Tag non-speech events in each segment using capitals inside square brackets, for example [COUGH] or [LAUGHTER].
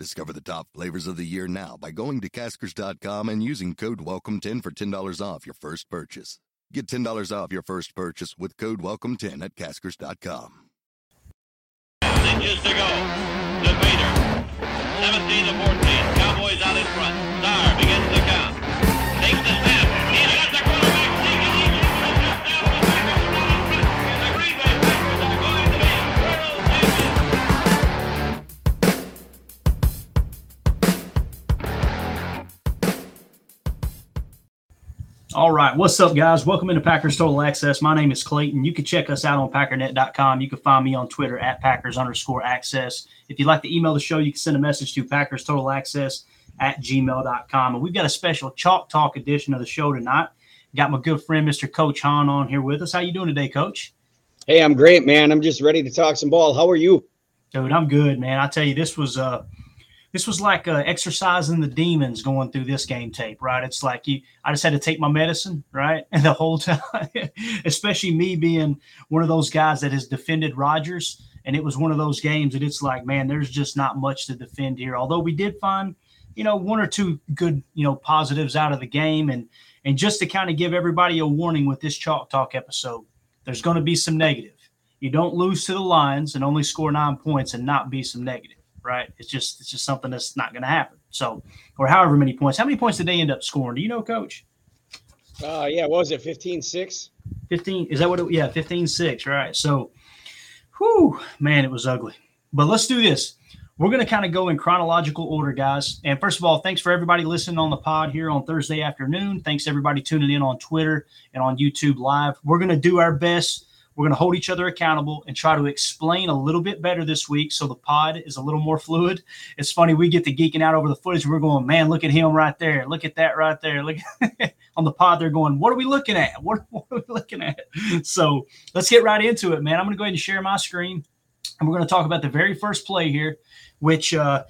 Discover the top flavors of the year now by going to caskers.com and using code WELCOME10 for $10 off your first purchase. Get $10 off your first purchase with code WELCOME10 at caskers.com. Inches to go. Bader. 17 to 14. Cowboys out in front. Starr begins the count. All right, what's up, guys? Welcome into Packers Total Access. My name is Clayton. You can check us out on Packernet.com. You can find me on Twitter at Packers underscore access. If you'd like to email the show, you can send a message to Packers Total Access at gmail.com. And we've got a special Chalk Talk edition of the show tonight. Got my good friend, Mr. Coach Hahn, on here with us. How you doing today, Coach? Hey, I'm great, man. I'm just ready to talk some ball. How are you? Dude, I'm good, man. I tell you, this was uh this was like uh, exercising the demons going through this game tape, right? It's like you, I just had to take my medicine, right? [LAUGHS] And the whole time, [LAUGHS] especially me being one of those guys that has defended Rodgers. And it was one of those games that it's like, man, there's just not much to defend here. Although we did find, you know, one or two good, you know, positives out of the game. And, and just to kind of give everybody a warning with this Chalk Talk episode, there's going to be some negative. You don't lose to the Lions and only score nine points and not be some negative right? It's just it's just something that's not going to happen. So, or however many points. How many points did they end up scoring? Do you know, Coach? Uh, yeah, what was it? 15 6? 15. Is that what it Yeah, 15 6, right? So, whew, man, it was ugly. But let's do this. We're going to kind of go in chronological order, guys. And first of all, thanks for everybody listening on the pod here on Thursday afternoon. Thanks everybody tuning in on Twitter and on YouTube Live. We're going to do our best we're going to hold each other accountable and try to explain a little bit better this week so the pod is a little more fluid. It's funny, we get to geeking out over the footage. We're going, man, look at him right there. Look at that right there. Look [LAUGHS] on the pod, they're going, what are we looking at? What, [LAUGHS] what are we looking at? So let's get right into it, man. I'm going to go ahead and share my screen and we're going to talk about the very first play here, which, uh,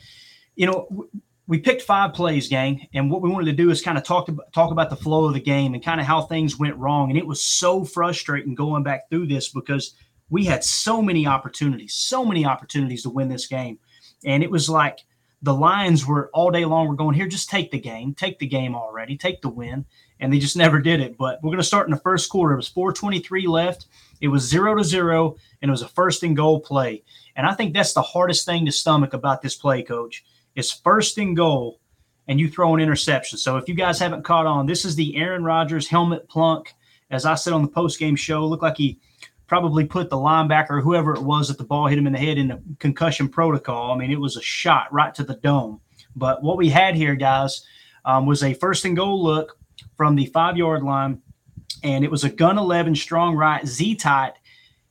you know, we picked five plays, gang, and what we wanted to do is kind of talk about, talk about the flow of the game and kind of how things went wrong. And it was so frustrating going back through this because we had so many opportunities, so many opportunities to win this game, and it was like the Lions were all day long. We're going here, just take the game, take the game already, take the win, and they just never did it. But we're going to start in the first quarter. It was 4:23 left. It was zero to zero, and it was a first and goal play. And I think that's the hardest thing to stomach about this play, Coach is first and goal and you throw an interception. So if you guys haven't caught on, this is the Aaron Rodgers helmet plunk. As I said on the post game show, looked like he probably put the linebacker whoever it was that the ball hit him in the head in the concussion protocol. I mean, it was a shot right to the dome. But what we had here, guys, um, was a first and goal look from the five yard line, and it was a gun 11 strong right, Z tight,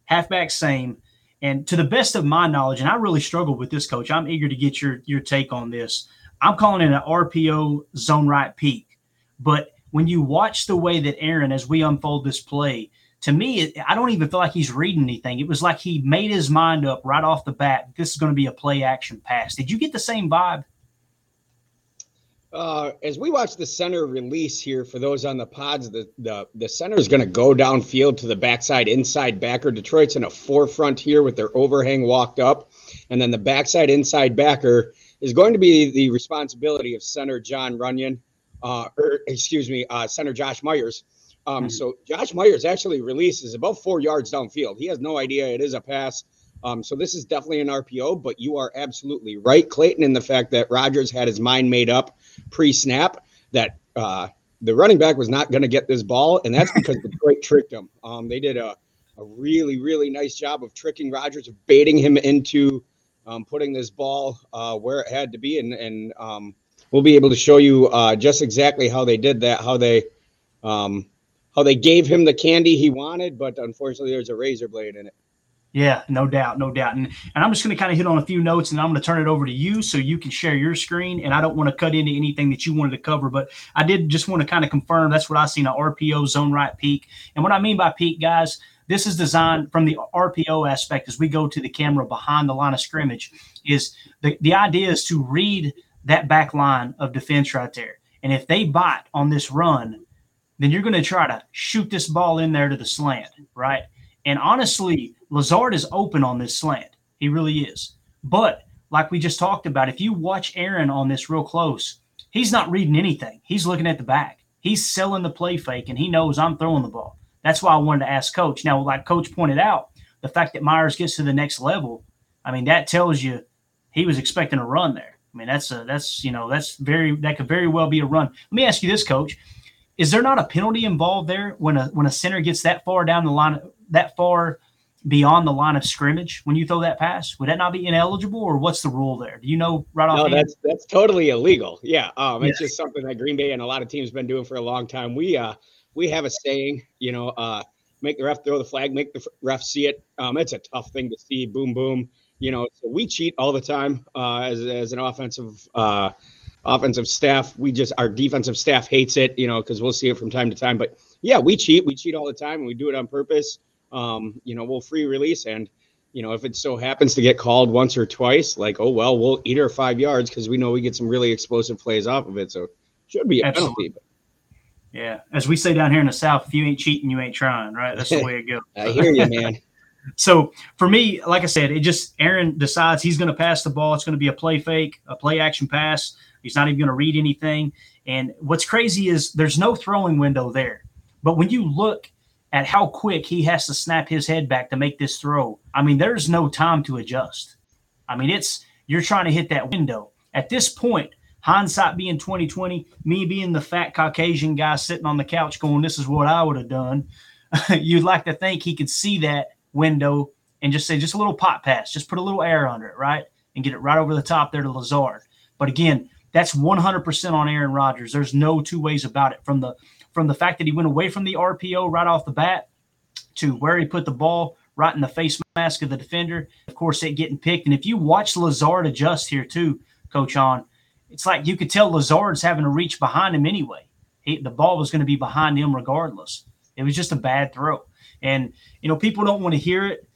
halfback same. And to the best of my knowledge, and I really struggled with this, coach. I'm eager to get your your take on this. I'm calling it an RPO zone right peak. But when you watch the way that Aaron, as we unfold this play, to me, I don't even feel like he's reading anything. It was like he made his mind up right off the bat. This is going to be a play action pass. Did you get the same vibe? Uh, as we watch the center release here for those on the pods, the the, the center is going to go downfield to the backside inside backer. Detroit's in a forefront here with their overhang walked up, and then the backside inside backer is going to be the responsibility of center Jon Runyan, uh, or excuse me, uh, center Josh Myers. Um, mm-hmm. So Josh Myers actually releases about four yards downfield. He has no idea it is a pass. Um, so this is definitely an RPO, but you are absolutely right, Clayton, in the fact that Rodgers had his mind made up pre-snap that uh, the running back was not going to get this ball, and that's because Detroit [LAUGHS] tricked him. Um, they did a, a really, really nice job of tricking Rodgers, of baiting him into um, putting this ball uh, where it had to be, and and um, we'll be able to show you uh, just exactly how they did that, how they um, how they gave him the candy he wanted, but unfortunately, there's a razor blade in it. Yeah, no doubt, no doubt. And, and I'm just going to kind of hit on a few notes and I'm going to turn it over to you so you can share your screen. And I don't want to cut into anything that you wanted to cover, but I did just want to kind of confirm that's what I seen a RPO zone right peak. And what I mean by peak, guys, this is designed from the RPO aspect as we go to the camera behind the line of scrimmage. Is the, the idea is to read that back line of defense right there. And if they bite on this run, then you're going to try to shoot this ball in there to the slant, right? And honestly, Lazard is open on this slant. He really is. But like we just talked about, if you watch Aaron on this real close, he's not reading anything. He's looking at the back. He's selling the play fake, and he knows I'm throwing the ball. That's why I wanted to ask Coach. Now, like Coach pointed out, the fact that Myers gets to the next level, I mean, that tells you he was expecting a run there. I mean, that's a that's you know that's very that could very well be a run. Let me ask you this, Coach: Is there not a penalty involved there when a when a center gets that far down the line, that far beyond the line of scrimmage when you throw that pass? Would that not be ineligible, or what's the rule there? Do you know right off? No, that's that's totally illegal. Yeah, um, it's yes. just something that Green Bay and a lot of teams been doing for a long time. We uh we have a saying, you know, uh, make the ref throw the flag, make the ref see it. Um, it's a tough thing to see. Boom, boom. You know, so we cheat all the time uh, as, as an offensive uh, offensive staff. We just our defensive staff hates it, you know, because we'll see it from time to time. But yeah, we cheat. We cheat all the time, and we do it on purpose. Um, you know, we'll free release, and you know, if it so happens to get called once or twice, like oh well, we'll eat our five yards because we know we get some really explosive plays off of it. So should be a Absolutely. penalty. Yeah, as we say down here in the South, if you ain't cheating, you ain't trying. Right? That's the way it goes. [LAUGHS] I hear you, man. [LAUGHS] so for me, like I said, it just Aaron decides he's going to pass the ball. It's going to be a play fake, a play action pass. He's not even going to read anything. And what's crazy is there's no throwing window there. But when you look at how quick he has to snap his head back to make this throw, I mean, there's no time to adjust. I mean, it's you're trying to hit that window. At this point, hindsight being 2020, me being the fat Caucasian guy sitting on the couch going, This is what I would have done. [LAUGHS] You'd like to think he could see that window and just say, just a little pot pass, just put a little air under it, right? And get it right over the top there to Lazard. But again, that's 100% on Aaron Rodgers. There's no two ways about it. From the from the fact that he went away from the RPO right off the bat to where he put the ball right in the face mask of the defender. Of course, it getting picked. And if you watch Lazard adjust here too, Coach on, it's like you could tell Lazard's having to reach behind him anyway. He, the ball was going to be behind him regardless. It was just a bad throw. And, you know, people don't want to hear it.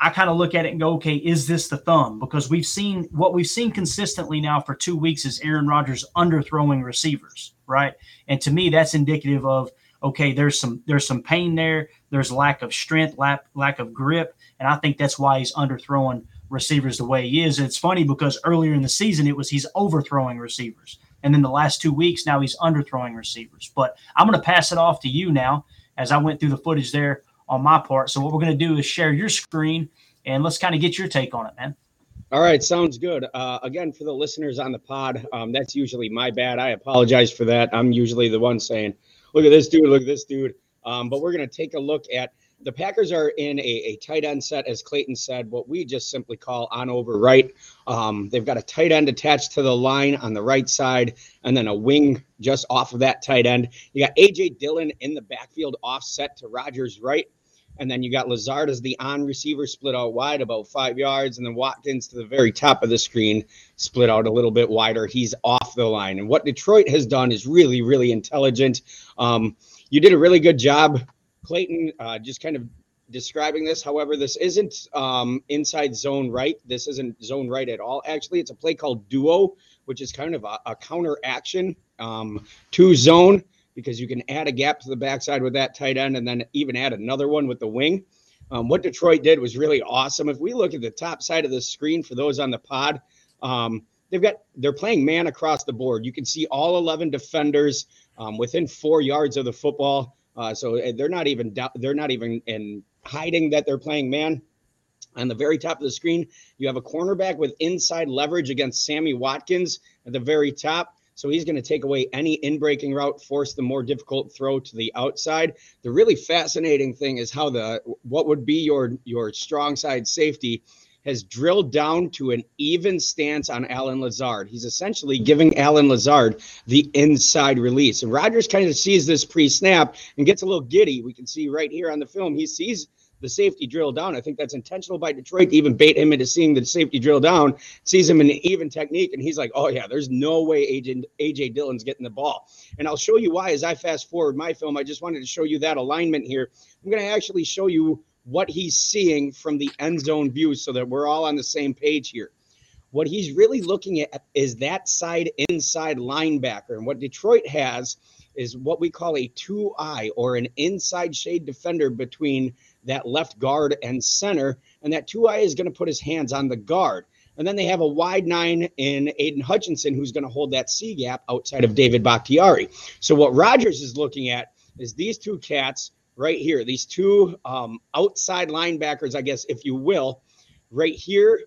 I kind of look at it and go, okay, is this the thumb? Because we've seen what we've seen consistently now for two weeks is Aaron Rodgers underthrowing receivers, right? And to me, that's indicative of okay, there's some there's some pain there, there's lack of strength, lack lack of grip, and I think that's why he's underthrowing receivers the way he is. And it's funny because earlier in the season it was he's overthrowing receivers. And then the last two weeks now he's underthrowing receivers. But I'm going to pass it off to you now as I went through the footage there on my part. So what we're going to do is share your screen and let's kind of get your take on it, man. All right, sounds good. Uh, again, for the listeners on the pod, um, that's usually my bad. I apologize for that. I'm usually the one saying, "Look at this dude! Look at this dude!" Um, but we're going to take a look at the Packers are in a, a, tight end set, as Clayton said, what we just simply call on over right. Um, they've got a tight end attached to the line on the right side, and then a wing just off of that tight end. You got AJ Dillon in the backfield offset to Rodgers' right. And then you got Lazard as the on receiver split out wide about five yards, and then Watkins to the very top of the screen split out a little bit wider. He's off the line. And what Detroit has done is really, really intelligent. Um, you did a really good job Clayton uh, just kind of describing this. However, this isn't um, inside zone right. This isn't zone right at all. Actually, it's a play called duo, which is kind of a, a counter action um, to zone because you can add a gap to the backside with that tight end and then even add another one with the wing. Um, what Detroit did was really awesome. If we look at the top side of the screen for those on the pod, um, they've got they're playing man across the board. You can see all 11 defenders um, within four yards of the football. Uh, so eh, they're not even they're not even in hiding that they're playing man. On the very top of the screen, you have a cornerback with inside leverage against Sammy Watkins at the very top. So he's going to take away any in breaking route, force the more difficult throw to the outside. The really fascinating thing is how the what would be your your strong side safety has drilled down to an even stance on Allen Lazard. He's essentially giving Allen Lazard the inside release. And Rodgers kind of sees this pre snap and gets a little giddy. We can see right here on the film, he sees the safety drill down. I think that's intentional by Detroit to even bait him into seeing the safety drill down, sees him in an even technique, and he's like, oh, yeah, there's no way AJ, AJ Dillon's getting the ball. And I'll show you why as I fast forward my film. I just wanted to show you that alignment here. I'm going to actually show you what he's seeing from the end zone view so that we're all on the same page here. What he's really looking at is that side inside linebacker. And what Detroit has is what we call a two eye or an inside shade defender between that left guard and center. And that eye is going to put his hands on the guard. And then they have a wide nine in Aidan Hutchinson, who's going to hold that C gap outside of David Bakhtiari. So what Rodgers is looking at is these two cats right here, these two um, outside linebackers, I guess, if you will, right here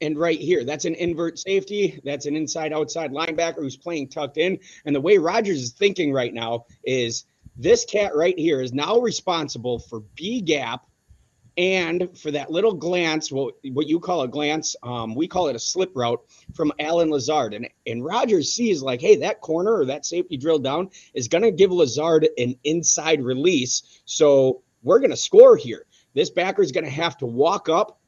and right here. That's an invert safety. That's an inside outside linebacker who's playing tucked in. And the way Rodgers is thinking right now is this cat right here is now responsible for B gap and for that little glance, what, what you call a glance, um, we call it a slip route from Allen Lazard. And, and Rodgers sees like, hey, that corner or that safety drill down is going to give Lazard an inside release. So we're going to score here. This backer is going to have to walk up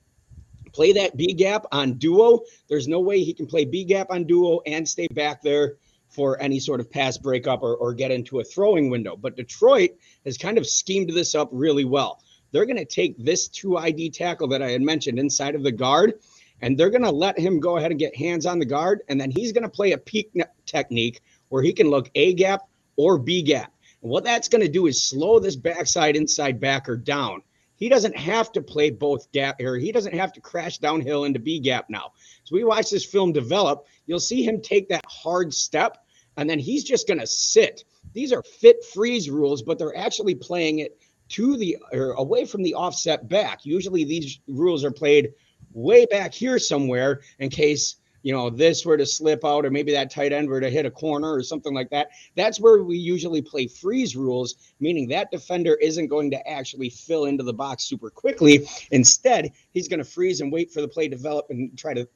play that B gap on duo. There's no way he can play B gap on duo and stay back there for any sort of pass breakup or, or get into a throwing window. But Detroit has kind of schemed this up really well. They're going to take this two ID tackle that I had mentioned inside of the guard, and they're going to let him go ahead and get hands on the guard. And then he's going to play a peek technique where he can look A gap or B gap. And what that's going to do is slow this backside inside backer down he doesn't have to play both gap or he doesn't have to crash downhill into B gap now. So we watch this film develop, you'll see him take that hard step and then he's just going to sit. These are fit freeze rules, but they're actually playing it to the or away from the offset back. Usually these rules are played way back here somewhere in case you know, this were to slip out, or maybe that tight end were to hit a corner or something like that. That's where we usually play freeze rules, meaning that defender isn't going to actually fill into the box super quickly. Instead, he's going to freeze and wait for the play to develop and try to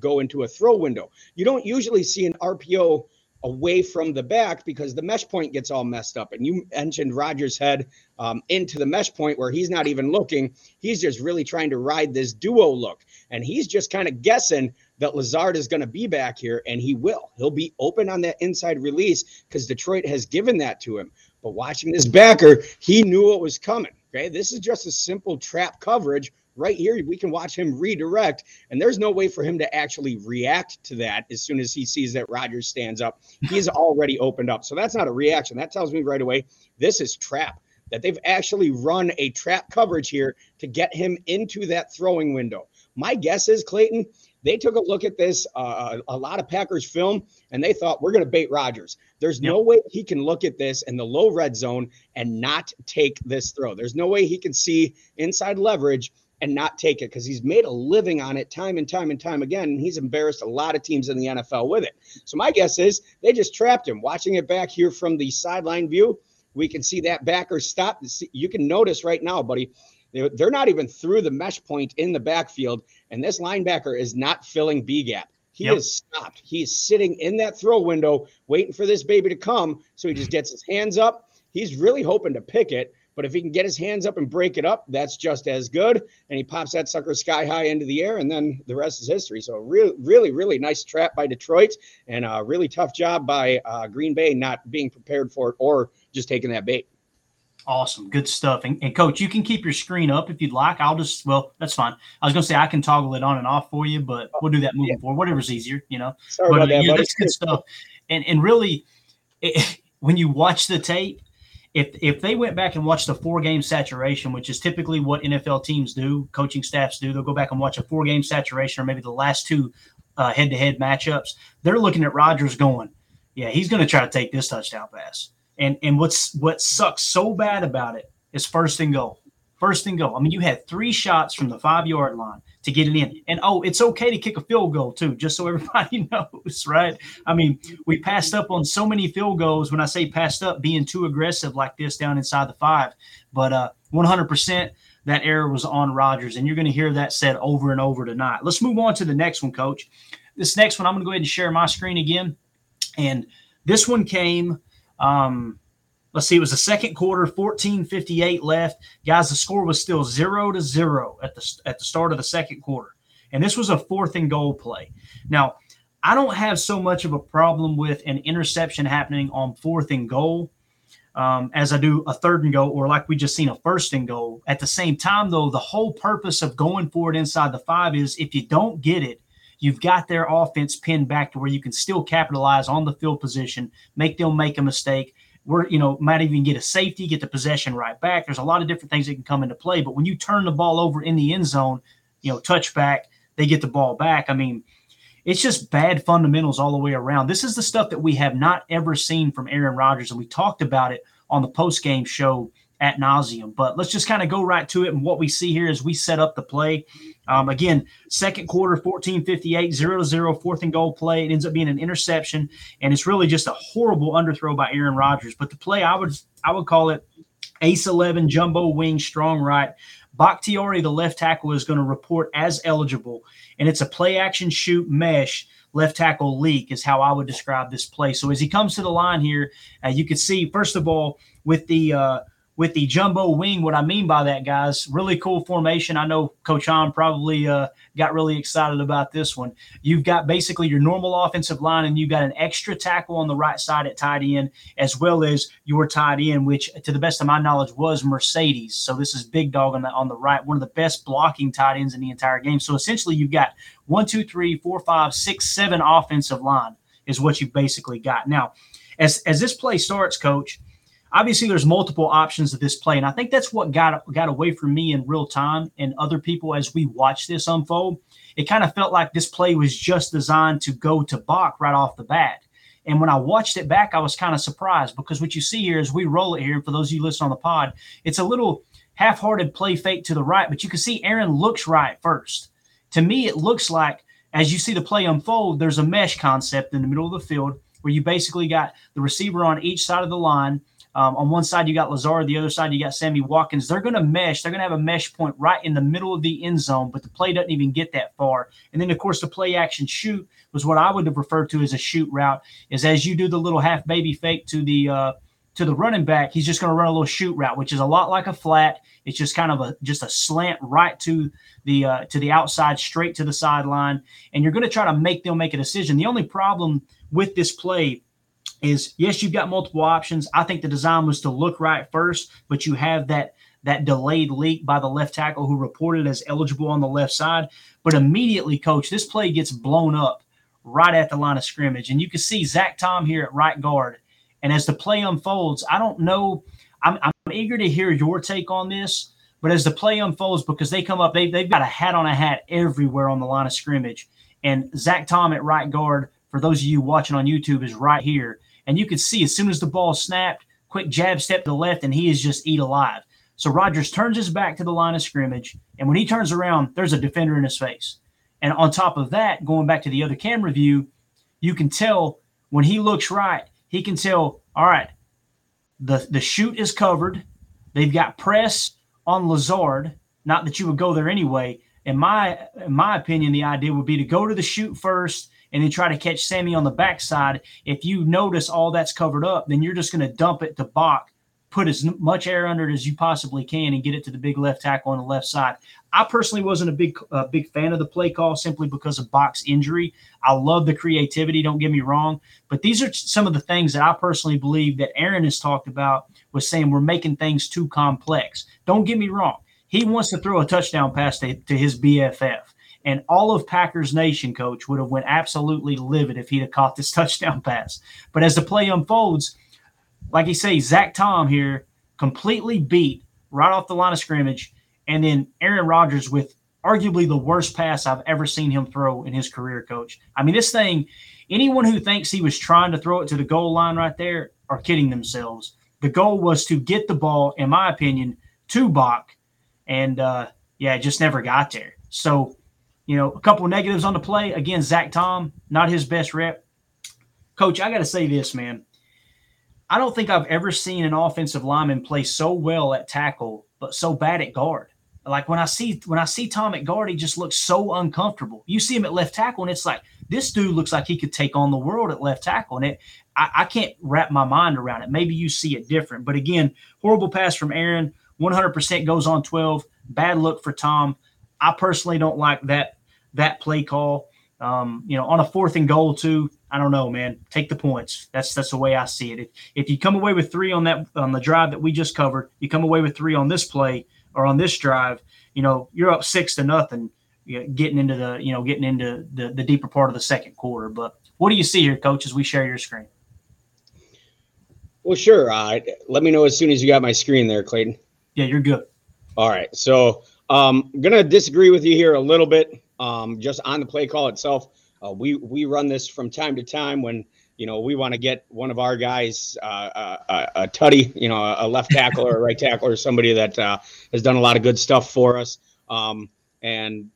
go into a throw window. You don't usually see an RPO away from the back because the mesh point gets all messed up. And you mentioned Rodgers' head um, into the mesh point where he's not even looking. He's just really trying to ride this duo look. And he's just kind of guessing that Lazard is going to be back here, and he will. He'll be open on that inside release because Detroit has given that to him. But watching this backer, he knew it was coming. Okay. This is just a simple trap coverage right here. We can watch him redirect, and there's no way for him to actually react to that as soon as he sees that Rodgers stands up. He's [LAUGHS] already opened up. So that's not a reaction. That tells me right away this is trap. That they've actually run a trap coverage here to get him into that throwing window. My guess is, Clayton, they took a look at this, uh, a lot of Packers film, and they thought, we're going to bait Rodgers. There's yep. no way he can look at this in the low red zone and not take this throw. There's no way he can see inside leverage and not take it because he's made a living on it time and time and time again. And he's embarrassed a lot of teams in the NFL with it. So my guess is they just trapped him. Watching it back here from the sideline view, we can see that backer stop. You can notice right now, buddy, they're not even through the mesh point in the backfield, and this linebacker is not filling B gap. He yep. is stopped. He's sitting in that throw window, waiting for this baby to come. So he just gets his hands up. He's really hoping to pick it, but if he can get his hands up and break it up, that's just as good. And he pops that sucker sky high into the air, and then the rest is history. So really, really, really nice trap by Detroit, and a really tough job by uh, Green Bay not being prepared for it or just taking that bait. Awesome. Good stuff. And, and, coach, you can keep your screen up if you'd like. I'll just, well, that's fine. I was going to say I can toggle it on and off for you, but we'll do that moving yeah. forward, whatever's easier, you know. Sorry but, about that, yeah, that's good stuff. And, and really, it, [LAUGHS] when you watch the tape, if, if they went back and watched a four game saturation, which is typically what NFL teams do, coaching staffs do, they'll go back and watch a four game saturation or maybe the last two head to head matchups. They're looking at Rodgers going, yeah, he's going to try to take this touchdown pass. And and what's what sucks so bad about it is first and goal. First and goal. I mean, you had three shots from the five yard line to get it in. And oh, it's okay to kick a field goal too, just so [LAUGHS] everybody knows, right? I mean, we passed up on so many field goals. When I say passed up, being too aggressive like this down inside the five. But uh, 100% that error was on Rodgers. And you're going to hear that said over and over tonight. Let's move on to the next one, coach. This next one, I'm going to go ahead and share my screen again. And this one came um, let's see, it was the second quarter, 14:58 left. Guys, the score was still zero to zero at the at the start of the second quarter, and this was a fourth and goal play. Now, I don't have so much of a problem with an interception happening on fourth and goal um, as I do a third and goal, or like we just seen a first and goal. At the same time, though, the whole purpose of going for it inside the five is if you don't get it, you've got their offense pinned back to where you can still capitalize on the field position, make them make a mistake. We're, you know, might even get a safety, get the possession right back. There's a lot of different things that can come into play. But when you turn the ball over in the end zone, you know, touchback, they get the ball back. I mean, it's just bad fundamentals all the way around. This is the stuff that we have not ever seen from Aaron Rodgers, and we talked about it on the post game show at nauseum. But let's just kind of go right to it. And what we see here is we set up the play. Um, again, second quarter, 14 58, 0 to 0, fourth and goal play. It ends up being an interception, and it's really just a horrible underthrow by Aaron Rodgers. But the play, I would I would call it ace 11, jumbo wing, strong right. Bakhtiari, the left tackle, is going to report as eligible, and it's a play action shoot mesh left tackle leak is how I would describe this play. So as he comes to the line here, uh, you can see first of all with the uh, with the jumbo wing. What I mean by that, guys, really cool formation. I know Coach On probably uh, got really excited about this one. You've got basically your normal offensive line, and you've got an extra tackle on the right side at tight end, as well as your tight end, which, to the best of my knowledge, was Marcedes. So this is Big Dog on the on the right, one of the best blocking tight ends in the entire game. So essentially, you've got one, two, three, four, five, six, seven offensive line is what you basically got. Now, as as this play starts, Coach obviously there's multiple options of this play and i think that's what got got away from me in real time and other people as we watch this unfold. It kind of felt like this play was just designed to go to Bach right off the bat. And when i watched it back i was kind of surprised because what you see here is we roll it here. For those of you listening on the pod it's a little half-hearted play fake to the right but you can see aaron looks right first. To me it looks like as you see the play unfold there's a mesh concept in the middle of the field where you basically got the receiver on each side of the line um, on one side, you got Lazard. The other side, you got Sammy Watkins. They're going to mesh. They're going to have a mesh point right in the middle of the end zone, but the play doesn't even get that far. And then, of course, the play action shoot was what I would have referred to as a shoot route. Is as you do the little half baby fake to the uh, to the running back, he's just going to run a little shoot route, which is a lot like a flat. It's just kind of a just a slant right to the uh, to the outside, straight to the sideline, and you're going to try to make them make a decision. The only problem with this play is yes, you've got multiple options. I think the design was to look right first, but you have that that delayed leak by the left tackle who reported as eligible on the left side. But immediately, coach, this play gets blown up right at the line of scrimmage. And you can see Zach Tom here at right guard. And as the play unfolds, I don't know. I'm, I'm eager to hear your take on this. But as the play unfolds, because they come up, they, they've got a hat on a hat everywhere on the line of scrimmage. And Zach Tom at right guard, for those of you watching on YouTube, is right here. And you could see as soon as the ball snapped, quick jab step to the left, and he is just eat alive. So Rodgers turns his back to the line of scrimmage, and when he turns around, there's a defender in his face. And on top of that, going back to the other camera view, you can tell when he looks right, he can tell, all right, the, the shoot is covered. They've got press on Lazard. Not that you would go there anyway. In my in my opinion, the idea would be to go to the shoot first and then try to catch Sammy on the backside. If you notice all that's covered up, then you're just going to dump it to Bach, put as much air under it as you possibly can, and get it to the big left tackle on the left side. I personally wasn't a big big fan of the play call simply because of Bach's injury. I love the creativity, don't get me wrong, but these are some of the things that I personally believe that Aaron has talked about was saying we're making things too complex. Don't get me wrong. He wants to throw a touchdown pass to, to his BFF and all of Packers Nation, coach, would have went absolutely livid if he'd have caught this [LAUGHS] touchdown pass. But as the play unfolds, like you say, Zach Tom here completely beat right off the line of scrimmage, and then Aaron Rodgers with arguably the worst pass I've ever seen him throw in his career, coach. I mean, this thing, anyone who thinks he was trying to throw it to the goal line right there are kidding themselves. The goal was to get the ball, in my opinion, to Bach, and uh, yeah, it just never got there. So you know, a couple negatives on the play. Again, Zach Tom, not his best rep. Coach, I got to say this, man. I don't think I've ever seen an offensive lineman play so well at tackle, but so bad at guard. like when I see when I see Tom McGard, he just looks so uncomfortable. You see him at left tackle, and it's like this dude looks like he could take on the world at left tackle, and it I, I can't wrap my mind around it. Maybe you see it different, but again, horrible pass from Aaron. 100% goes on 12. Bad look for Tom. I personally don't like that that play call. Um, you know, on a fourth and goal too. I don't know, man. Take the points. That's that's the way I see it. If, if you come away with three on that on the drive that we just covered, you come away with three on this play or on this drive. You know, you're up six to nothing. You know, getting into the you know getting into the the deeper part of the second quarter. But what do you see here, coach? As we share your screen. Well, sure. Uh, let me know as soon as you got my screen there, Clayton. Yeah, you're good. All right. So um, I'm gonna disagree with you here a little bit. Um, just on the play call itself, uh, we we run this from time to time when you know we want to get one of our guys uh, a, uh, uh, a, tutty, you know, a left [LAUGHS] tackle or a right tackle or somebody that uh, has done a lot of good stuff for us. Um, and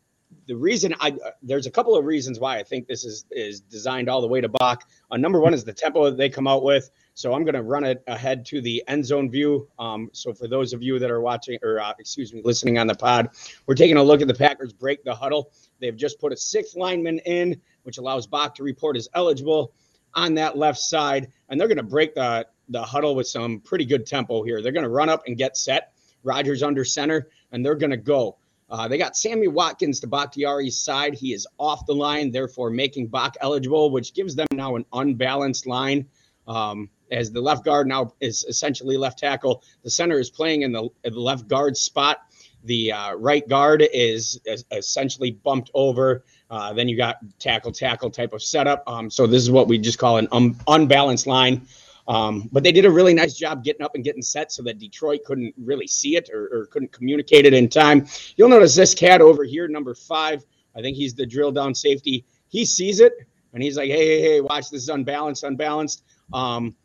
the reason I there's a couple of reasons why I think this is is designed all the way to Bach. Uh, number one is the tempo that they come out with. So I'm going to run it ahead to the end zone view. Um, so for those of you that are watching or uh, excuse me, listening on the pod, we're taking a look at the Packers break the huddle. They've just put a sixth lineman in, which allows Bach to report as eligible on that left side, and they're going to break the the huddle with some pretty good tempo here. They're going to run up and get set. Rodgers under center, and they're going to go. Uh, they got Sammy Watkins to Bakhtiari's side. He is off the line, therefore making Bach eligible, which gives them now an unbalanced line. Um, as the left guard now is essentially left tackle, the center is playing in the, in the left guard spot. The uh, right guard is, is, essentially bumped over. Uh, then you got tackle tackle type of setup. Um, so this is what we just call an un- unbalanced line. Um, but they did a really nice job getting up and getting set so that Detroit couldn't really see it or, or, couldn't communicate it in time. You'll notice this cat over here, number five. I think he's the drill down safety. He sees it and he's like, hey, hey, hey, watch this is unbalanced, unbalanced. Um,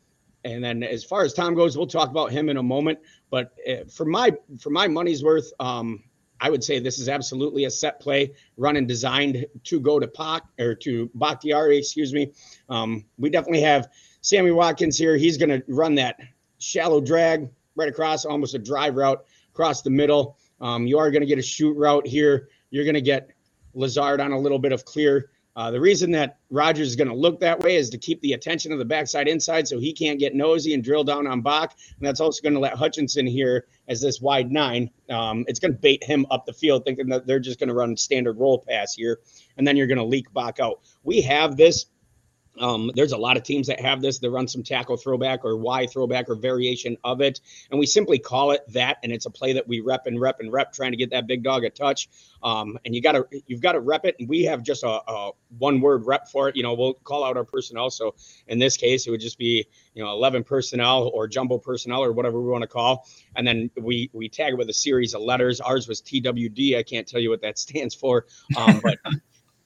and then as far as Tom goes, we'll talk about him in a moment. But uh, for my for my money's worth, um, I would say this is absolutely a set play, run and designed to go to Pac or to Bakhtiari, excuse me. Um, we definitely have Sammy Watkins here, he's going to run that shallow drag right across, almost a drive route across the middle. Um, you are going to get a shoot route here. You're going to get Lazard on a little bit of clear. Uh, the reason that Rodgers is going to look that way is to keep the attention of the backside inside so he can't get nosy and drill down on Bach. And that's also going to let Hutchinson here as this wide nine. Um, it's going to bait him up the field, thinking that they're just going to run standard roll pass here. And then you're going to leak Bach out. We have this um, there's a lot of teams that have this. They run some tackle throwback or Y throwback or variation of it, and we simply call it that. And it's a play that we rep and rep and rep, trying to get that big dog a touch. Um, and you got to you've got to rep it. And we have just a, a, one word rep for it. You know, we'll call out our personnel. So in this case, it would just be you know 11 personnel or jumbo personnel or whatever we want to call, and then we we tag it with a series of letters. Ours was TWD. I can't tell you what that [LAUGHS] stands for, um, but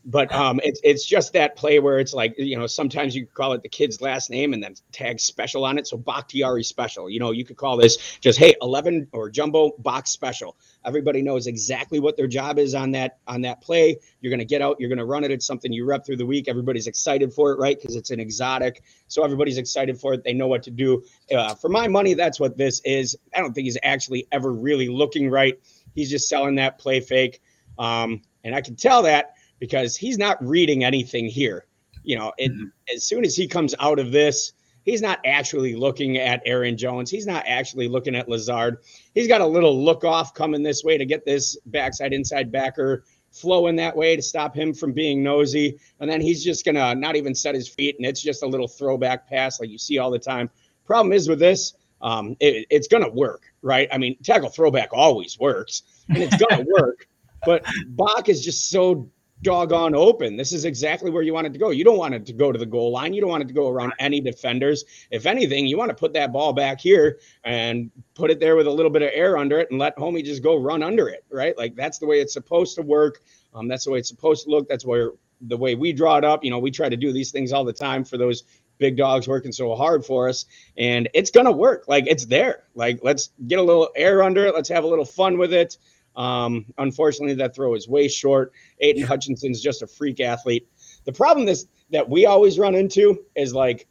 but um, it's it's just that play where it's like you know sometimes you call it the kid's last name and then tag special on it. So Bakhtiari special. You know you could call this just hey eleven or jumbo box special. Everybody knows exactly what their job is on that on that play. You're gonna get out. You're gonna run it. It's something you rep through the week. Everybody's excited for it, right? Because it's an exotic. So everybody's excited for it. They know what to do. Uh, for my money, that's what this is. I don't think he's actually ever really looking right. He's just selling that play fake. Um, and I can tell that because he's not reading anything here. You know, it, mm-hmm. as soon as he comes out of this, he's not actually looking at Aaron Jones. He's not actually looking at Lazard. He's got a little look off coming this way to get this backside inside backer flowing that way to stop him from being nosy. And then he's just going to not even set his feet. And it's just a little throwback pass like you see all the time. Problem is with this, um, it, it's going to work, right? I mean, tackle throwback always works and it's going [LAUGHS] to work. But Bach is just so doggone open. This is exactly where you want it to go. You don't want it to go to the goal line. You don't want it to go around any defenders. If anything, you want to put that ball back here and put it there with a little bit of air under it and let homie just go run under it, right? Like that's the way it's supposed to work. Um, that's the way it's supposed to look. That's where the way we draw it up. You know, we try to do these things all the time for those big dogs working so hard for us and it's gonna work like it's there like let's get a little air under it let's have a little fun with it um, unfortunately, that throw is way short. Aidan Hutchinson's just a freak athlete. The problem is that we always run into is like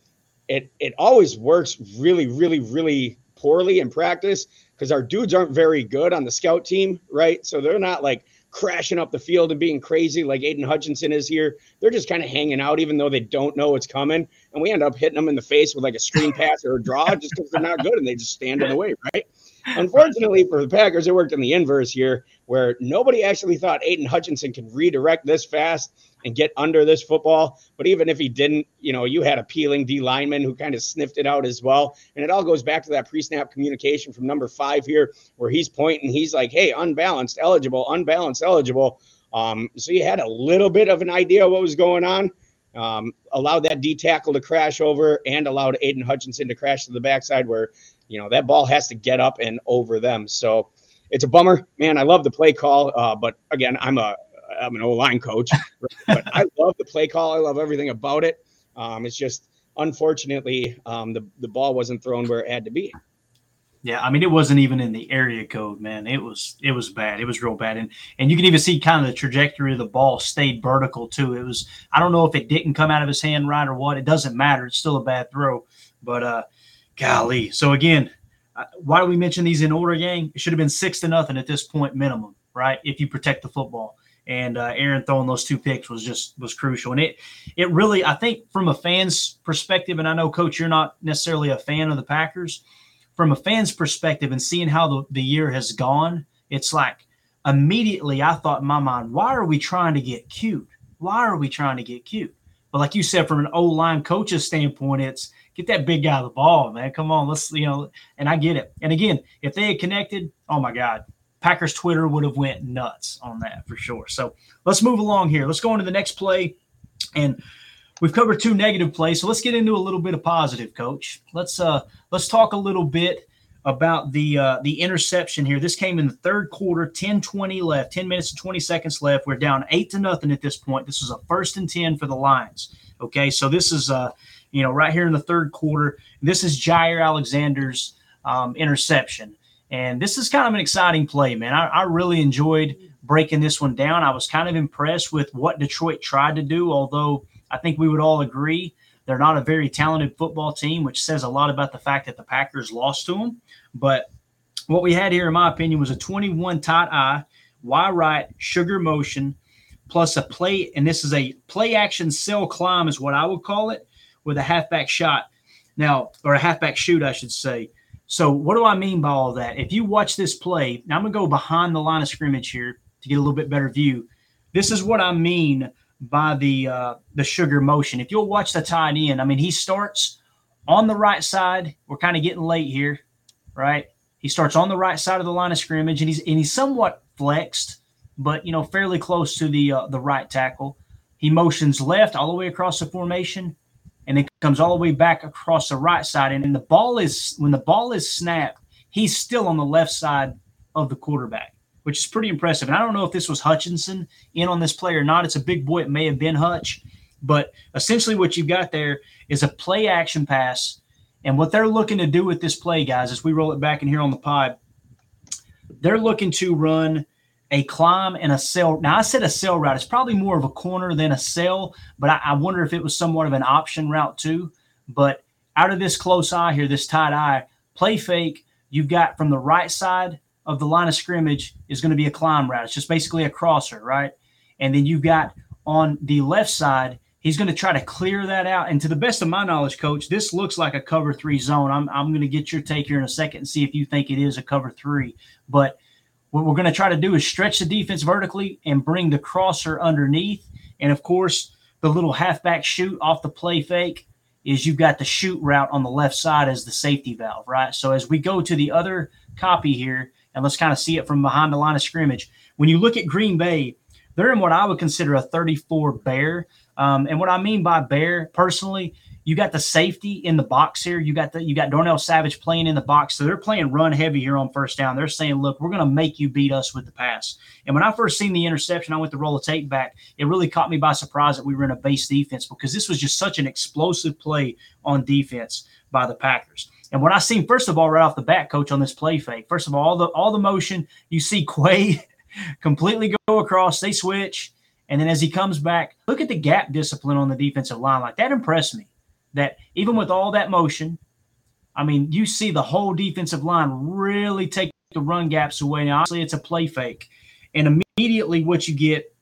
it it always works really, really, really poorly in practice because our dudes aren't very good on the scout team, right? So they're not like crashing up the field and being crazy like Aidan Hutchinson is here. They're just kind of hanging out, even though they don't know what's coming. And we end up hitting them in the face with like a screen pass or a draw just because they're not good and they just stand in the way, right? Unfortunately for the Packers, it worked in the inverse here, where nobody actually thought Aidan Hutchinson could redirect this fast and get under this football. But even if he didn't, you know, you had a peeling D lineman who kind of sniffed it out as well. And it all goes back to that pre snap communication from number five here, where he's pointing, he's like, hey, unbalanced, eligible, unbalanced, eligible. Um, so you had a little bit of an idea what was going on. Um, allowed that D tackle to crash over and allowed Aidan Hutchinson to crash to the backside where, you know, that ball has to get up and over them. So it's a bummer, man. I love the play call, uh, but again, I'm a I'm an O line coach, [LAUGHS] but I love the play call. I love everything about it. Um, it's just unfortunately um, the the ball wasn't thrown where it had to be. Yeah, I mean it wasn't even in the area code, man. It was it was bad. It was real bad, and and you can even see kind of the trajectory of the ball stayed vertical too. It was I don't know if it didn't come out of his hand right or what. It doesn't matter. It's still a bad throw, but uh, golly. So again, uh, why do we mention these in order, gang? It should have been six to nothing at this point minimum, right? If you protect the football and uh, Aaron throwing those two picks was just was crucial. And it it really I think from a fan's perspective, and I know Coach, you're not necessarily a fan of the Packers. From a fan's perspective, and seeing how the, the year has gone, it's like immediately I thought in my mind, why are we trying to get cute? Why are we trying to get cute? But like you said, from an O line coach's standpoint, it's get that big guy the ball, man. Come on, let's you know. And I get it. And again, if they had connected, oh my God, Packers Twitter would have went nuts on that for sure. So let's move along here. Let's go into the next play. And we've covered two negative plays. So let's get into a little bit of positive, coach. Let's uh let's talk a little bit about the uh, the interception here. This came in the third quarter, 10 20 left, 10 minutes and 20 seconds left. We're down eight to nothing at this point. This is a first and 10 for the Lions. Okay, so this is uh you know right here in the third quarter. This is Jaire Alexander's um, interception. And this is kind of an exciting play, man. I, I, really enjoyed breaking this one down. I was kind of impressed with what Detroit tried to do, although I think we would all agree they're not a very talented football team, which says a lot about the fact that the Packers lost to them. But what we had here, in my opinion, was a 21 tight eye, Y right, sugar motion, plus a play, and this is a play action sell climb, is what I would call it, with a halfback shot. Now, or a halfback shoot, I should say. So, what do I mean by all that? If you watch this play, now I'm going to go behind the line of scrimmage here to get a little bit better view. This is what I mean by the uh, the sugar motion. If you'll watch the tight end, I mean, he starts on the right side. We're kind of getting late here, right? He starts on the right side of the line of scrimmage, and he's and he's somewhat flexed, but you know, fairly close to the uh, the right tackle. He motions left all the way across the formation, and it comes all the way back across the right side. And, the ball is when the ball is snapped, he's still on the left side of the quarterback, which is pretty impressive. And I don't know if this was Hutchinson in on this play or not. It's a big boy. It may have been Hutch, but essentially what you've got there is a play action pass. And what they're looking to do with this play, guys, as we roll it back in here on the pod, they're looking to run a climb and a cell. Now I said a cell route. It's probably more of a corner than a cell, but I, I, wonder if it was somewhat of an option route too. But out of this close eye here, this tight eye play fake, you've got from the right side of the line of scrimmage is going to be a climb route. It's just basically a crosser, right? And then you've got on the left side, he's going to try to clear that out. And to the best of my knowledge, coach, this looks like a cover three zone. I'm, I'm going to get your take here in a second and see if you think it is a cover three. But what we're going to try to do is stretch the defense vertically and bring the crosser underneath. And of course, the little halfback shoot off the play fake is you've got the shoot route on the left side as the safety valve, right? So as we go to the other copy here, and let's kind of see it from behind the line of scrimmage. When you look at Green Bay, they're in what I would consider a 34 bear. Um, and what I mean by bear personally you got the safety in the box here. You got the you got Darnell Savage playing in the box. So they're playing run heavy here on first down. They're saying, look, we're going to make you beat us with the pass. And when I first seen the interception, I went to roll the tape back. It really caught me by surprise that we were in a base defense because this was just such an explosive play on defense by the Packers. And what I seen, first of all, right off the bat, coach, on this play fake, first of all, all the all the motion, you see [LAUGHS] Quay completely go across, they switch. And then as he comes back, look at the gap discipline on the defensive line. Like that impressed me that even with all that motion, I mean, you see the whole defensive line really take the run gaps away. Now, obviously, it's a play fake. And immediately, what you get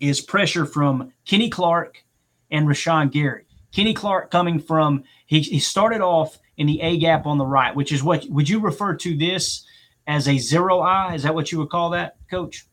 is pressure from Kenny Clark and Rashan Gary. Kenny Clark coming from, he, he started off in the A gap on the right, which is what would you refer to this as a zero eye? Is that what you would call that, coach?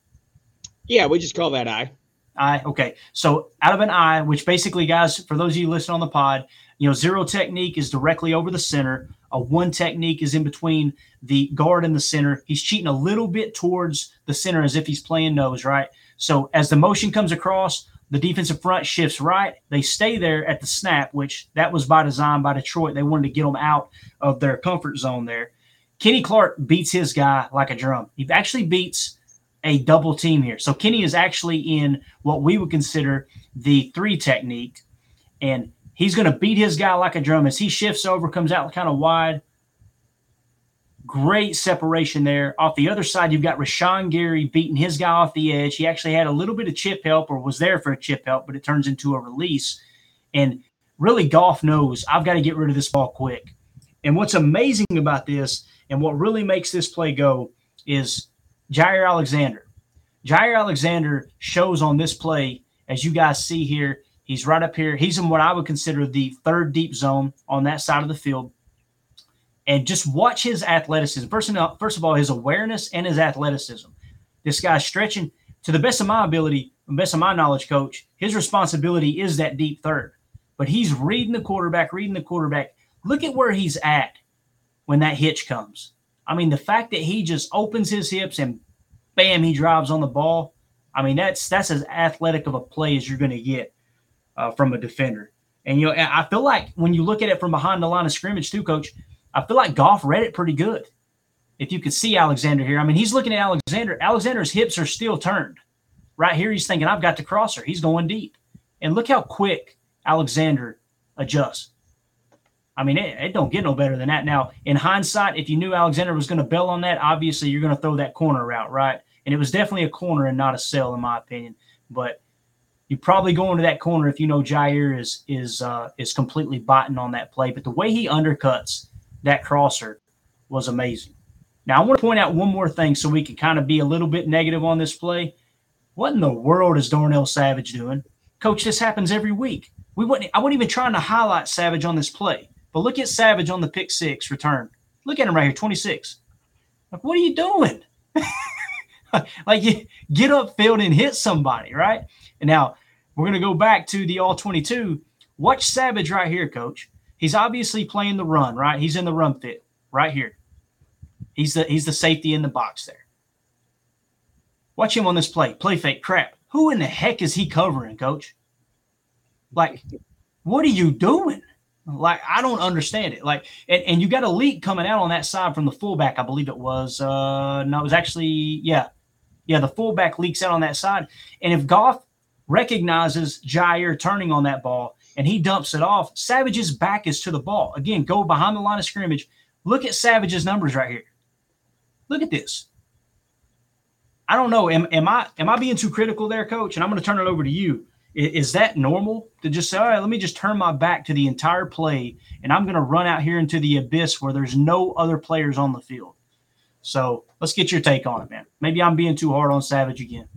Yeah, we just call that eye. Eye. Okay. So out of an eye, which basically, guys, for those of you listening on the pod, you know, zero technique is directly over the center. A one technique is in between the guard and the center. He's cheating a little bit towards the center as if he's playing nose, right? So as the motion comes across, the defensive front shifts right. They stay there at the snap, which that was by design by Detroit. They wanted to get them out of their comfort zone there. Kenny Clark beats his guy like a drum. He actually beats a double team here. So Kenny is actually in what we would consider the three technique, and he's going to beat his guy like a drum as he shifts over, comes out kind of wide. Great separation there. Off the other side, you've got Rashan Gary beating his guy off the edge. He actually had a little bit of chip help or was there for a chip help, but it turns into a release. And really, Goff knows I've got to get rid of this ball quick. And what's amazing about this and what really makes this play go is Jaire Alexander. Jaire Alexander shows on this play, as you guys see here, he's right up here. He's in what I would consider the third deep zone on that side of the field and just watch his athleticism. First of all, first of all, his awareness and his athleticism. This guy's stretching to the best of my ability, best of my knowledge, coach. His responsibility is that deep third, but he's reading the quarterback, reading the quarterback. Look at where he's at when that hitch comes. I mean, the fact that he just opens his hips and bam, he drives on the ball. I mean, that's that's as athletic of a play as you're going to get uh, from a defender. And you know, I feel like when you look at it from behind the line of scrimmage, too, coach, I feel like Goff read it pretty good. If you could see Alexander here, I mean, he's looking at Alexander. Alexander's hips are still turned. Right here, he's thinking, I've got the crosser. He's going deep. And look how quick Alexander adjusts. I mean, it, it, don't get no better than that. Now, in hindsight, if you knew Alexander was going to bail on that, obviously you're going to throw that corner route, right? And it was definitely a corner and not a sell, in my opinion. But you probably go into that corner if you know Jaire is is uh, is completely biting on that play. But the way he undercuts that crosser was amazing. Now, I want to point out one more thing so we can kind of be a little bit negative on this play. What in the world is Darnell Savage doing? Coach, this happens every week. We wouldn't, I wasn't even trying to highlight Savage on this play, but look at Savage on the pick six return. Look at him right here, 26. Like, what are you doing? [LAUGHS] like, you get upfield and hit somebody, right? And now we're going to go back to the all 22. Watch Savage right here, coach. He's obviously playing the run, right? He's in the run fit right here. He's the he's the safety in the box there. Watch him on this play. Play fake crap. Who in the heck is he covering, coach? Like, what are you doing? Like, I don't understand it. Like, and, and you got a leak coming out on that side from the fullback, I believe it was. Uh no, it was actually, yeah. Yeah, the fullback leaks out on that side. And if Goff recognizes Jaire turning on that ball, and he dumps it off. Savage's back is to the ball. Again, go behind the line of scrimmage. Look at Savage's numbers right here. Look at this. I don't know. Am, am I am I being too critical there, coach? And I'm going to turn it over to you. Is, is, that normal to just say, all right, let me just turn my back to the entire play and I'm going to run out here into the abyss where there's no other players on the field? So let's get your take on it, man. Maybe I'm being too hard on Savage again.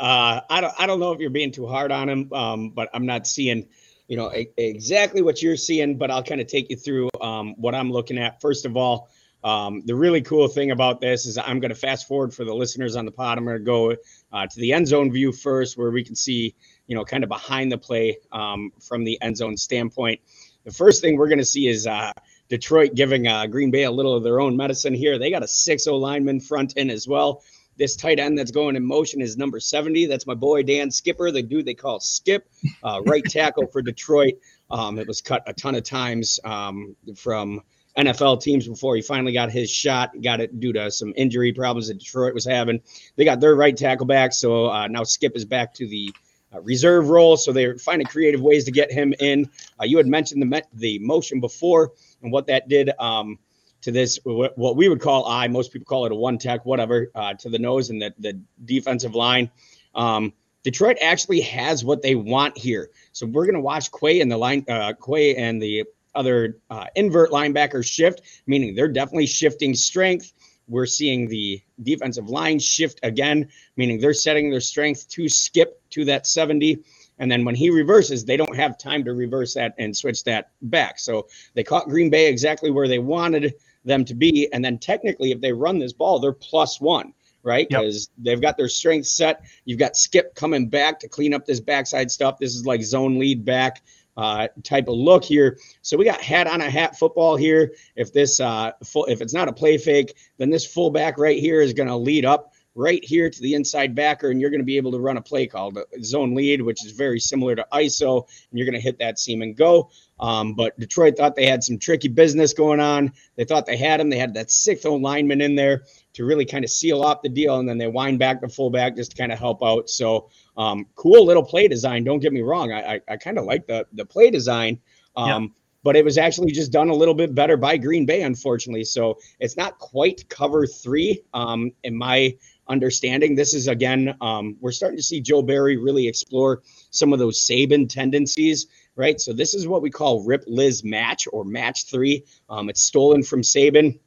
Uh, I don't I don't know if you're being too hard on him, um, but I'm not seeing, you know, a, exactly what you're seeing. But I'll kind of take you through um, what I'm looking at. First of all, um, the really cool thing about this is I'm going to fast forward for the listeners on the pod. I'm going to go uh, to the end zone view first, where we can see, you know, kind of behind the play um, from the end zone standpoint. The first thing we're going to see is uh, Detroit giving uh, Green Bay a little of their own medicine here. They got a 6 0 lineman front in as well. This tight end that's going in motion is number 70. That's my boy Dan Skipper, the dude they call Skip, uh, [LAUGHS] right tackle for Detroit. Um, it was cut a ton of times um, from NFL teams before he finally got his shot. Got it due to some injury problems that Detroit was having. They got their right tackle back, so uh, now Skip is back to the uh, reserve role. So they're finding creative ways to get him in. Uh, you had mentioned the the motion before and what that did. Um, to this what we would call eye. Most people call it a one tech, whatever, uh, to the nose and the, the defensive line. Um, Detroit actually has what they want here. So we're going to watch Quay and the line, uh, Quay and the other uh, invert linebackers shift, meaning they're definitely shifting strength. We're seeing the defensive line shift again, meaning they're setting their strength to skip to that 70. And then when he reverses, they don't have time to reverse that and switch that back. So they caught Green Bay exactly where they wanted them to be. And then technically, if they run this ball, they're plus one, right? Because yep. they've got their strength set. You've got Skip coming back to clean up this backside stuff. This is like zone lead back uh, type of look here. So we got hat on a hat football here. If this uh, full, if it's not a play fake, then this fullback right here is going to lead up right here to the inside backer, and you're going to be able to run a play called zone lead, which is very similar to ISO, and you're going to hit that seam and go. Um, but Detroit thought they had some tricky business going on. They thought they had him. They had that sixth old lineman in there to really kind of seal off the deal, and then they wind back the fullback just to kind of help out. So um, cool little play design. Don't get me wrong. I I, I kind of like the the play design. Um, yeah but it was actually just done a little bit better by Green Bay, unfortunately. So it's not quite cover three um, in my understanding. This is again, um, we're starting to see Joe Barry really explore some of those Saban tendencies, right? So this is what we call Rip Liz match or match three. Um, it's stolen from Saban.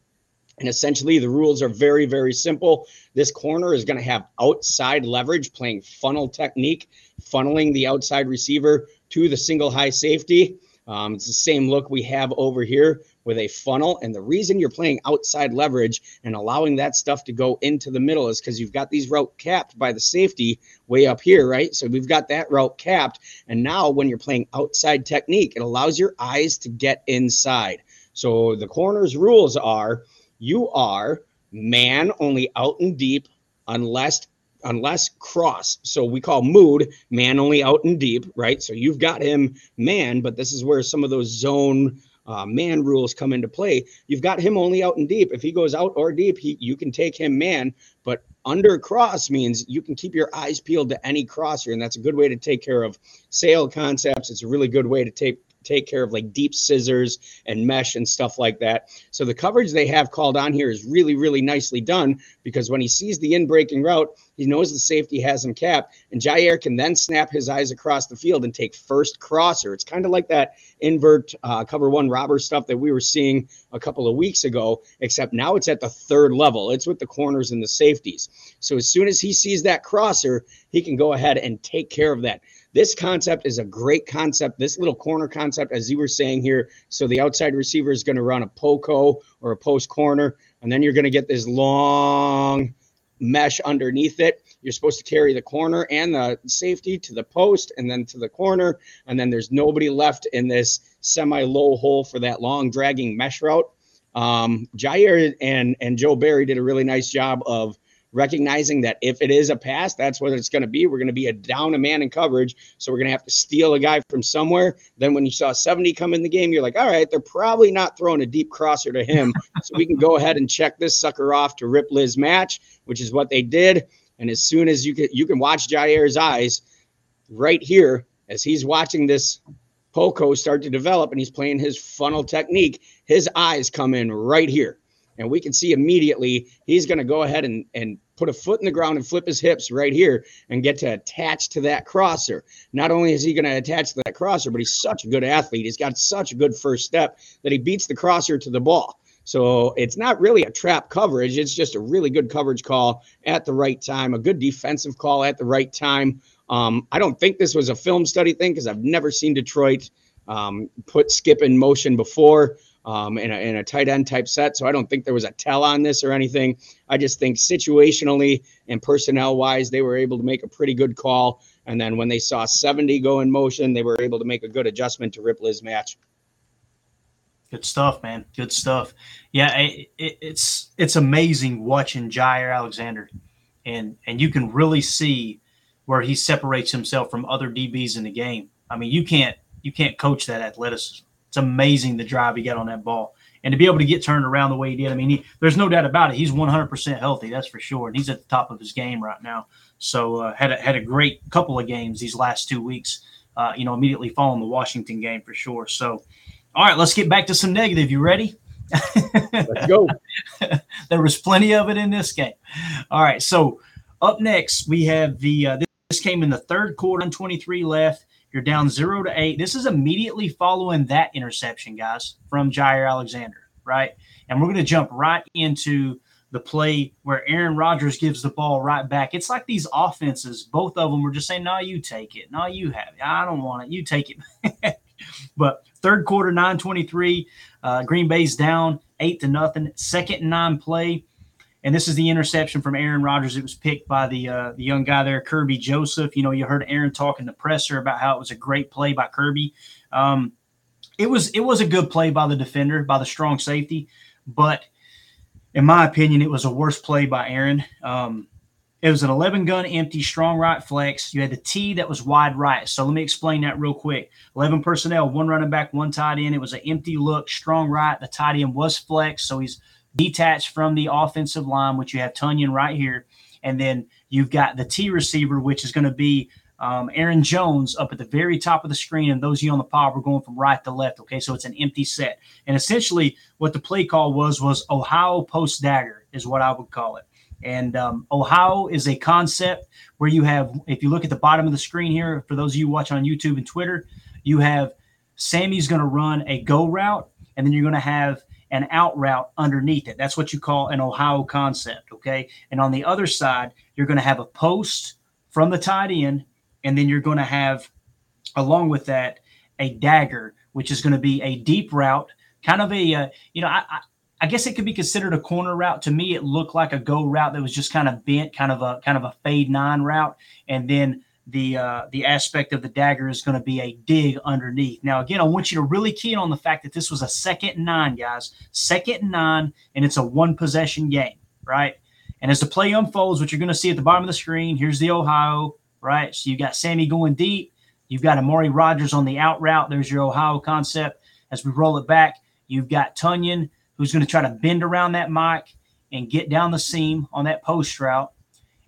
And essentially, the rules are very, very simple. This corner is going to have outside leverage, playing funnel technique, funneling the outside receiver to the single high safety. Um, it's the same look we have over here with a funnel. And the reason you're playing outside leverage and allowing that stuff to go into the middle is because you've got these route capped by the safety way up here, right? So we've got that route capped. And now when you're playing outside technique, it allows your eyes to get inside. So the corner's rules are you are man only out and deep unless unless cross. So we call mood man only out and deep, right? So you've got him man, but this is where some of those zone uh, man rules come into play. You've got him only out and deep. If he goes out or deep, he you can take him man. But under cross means you can keep your eyes peeled to any crosser, and that's a good way to take care of sail concepts. It's a really good way to take take care of like deep scissors and mesh and stuff like that. So the coverage they have called on here is really, really nicely done because when he sees the in breaking route, he knows the safety has him capped, and Jaire can then snap his eyes across the field and take first crosser. It's kind of like that invert uh, cover one robber stuff that we were seeing a couple of weeks ago, except now it's at the third level. It's with the corners and the safeties. So as soon as he sees that crosser, he can go ahead and take care of that. This concept is a great concept. This little corner concept, as you were saying here. So the outside receiver is going to run a poco or a post corner, and then you're going to get this long mesh underneath it. You're supposed to carry the corner and the safety to the post and then to the corner. And then there's nobody left in this semi low hole for that long dragging mesh route. Um, Jaire and, and Joe Barry did a really nice job of recognizing that if it is a pass, that's what it's going to be. We're going to be a down a man in coverage. So we're going to have to steal a guy from somewhere. Then when you saw 70 come in the game, you're like, all right, they're probably not throwing a deep crosser to him. [LAUGHS] so we can go ahead and check this sucker off to rip Liz match, which is what they did. And as soon as you can, you can watch Jaire's eyes right here as he's watching this Poco start to develop and he's playing his funnel technique. His eyes come in right here. And we can see immediately he's going to go ahead and, and put a foot in the ground and flip his hips right here and get to attach to that crosser. Not only is he going to attach to that crosser, but he's such a good athlete. He's got such a good first step that he beats the crosser to the ball. So it's not really a trap coverage. It's just a really good coverage call at the right time, a good defensive call at the right time. Um, I don't think this was a film study thing because I've never seen Detroit um, put skip in motion before um, in, a, in a tight end type set. So I don't think there was a tell on this or anything. I just think situationally and personnel wise, they were able to make a pretty good call. And then when they saw 70 go in motion, they were able to make a good adjustment to rip Liz match. Good stuff, man. Good stuff. Yeah, it, it, it's it's amazing watching Jaire Alexander, and and you can really see where he separates himself from other DBs in the game. I mean, you can't you can't coach that athleticism it's amazing the drive he got on that ball and to be able to get turned around the way he did. I mean, he, there's no doubt about it. He's 100% healthy, that's for sure, and he's at the top of his game right now. So uh, had a, had a great couple of games these last two weeks. Uh, you know, immediately following the Washington game for sure. So, all right, let's get back to some negative. You ready? Let's go. [LAUGHS] there was plenty of it in this game. All right, so up next we have the uh, This came in the third quarter, 23 left. You're down zero to eight. This is immediately following that interception, guys, from Jaire Alexander, right? And we're going to jump right into the play where Aaron Rodgers gives the ball right back. It's like these offenses, both of them were just saying, no, you take it. No, you have it. I don't want it. You take it. [LAUGHS] but third quarter, 923, uh, Green Bay's down eight to nothing. Second and nine play. And this is the interception from Aaron Rodgers. It was picked by the uh, the young guy there, Kerby Joseph. You know, you heard Aaron talk in the presser about how it was a great play by Kerby. Um, it was it was a good play by the defender, by the strong safety, but in my opinion, it was a worse play by Aaron. Um, it was an 11 gun empty, strong right flex. You had the T that was wide right. So let me explain that real quick. 11 personnel, one running back, one tight end. It was an empty look, strong right. The tight end was flex. So he's detached from the offensive line, which you have Tonyan right here. And then you've got the T receiver, which is going to be um, Aaron Jones up at the very top of the screen. And those of you on the pod were going from right to left. Okay. So it's an empty set. And essentially, what the play call was, was Ohio post dagger, is what I would call it. And um, Ohio is a concept where you have, if you look at the bottom of the screen here, for those of you watching on YouTube and Twitter, you have Sammy's going to run a go route, and then you're going to have an out route underneath it. That's what you call an Ohio concept. Okay. And on the other side, you're going to have a post from the tight end, and then you're going to have, along with that, a dagger, which is going to be a deep route, kind of a, uh, you know, I, I I guess it could be considered a corner route. To me, it looked like a go route that was just kind of bent, kind of a kind of a fade nine route, and then the uh, the aspect of the dagger is going to be a dig underneath. Now, again, I want you to really key in on the fact that this was a second nine, guys, second nine, and it's a one possession game, right? And as the play unfolds, what you're going to see at the bottom of the screen, here's the Ohio, right? So you got Sammy going deep, you've got Amari Rogers on the out route. There's your Ohio concept. As we roll it back, you've got Tonyan who's going to try to bend around that mic and get down the seam on that post route.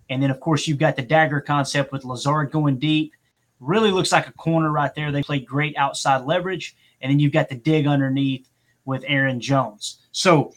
And then, of course, you've got the dagger concept with Lazard going deep. Really looks like a corner right there. They play great outside leverage. And then you've got the dig underneath with Aaron Jones. So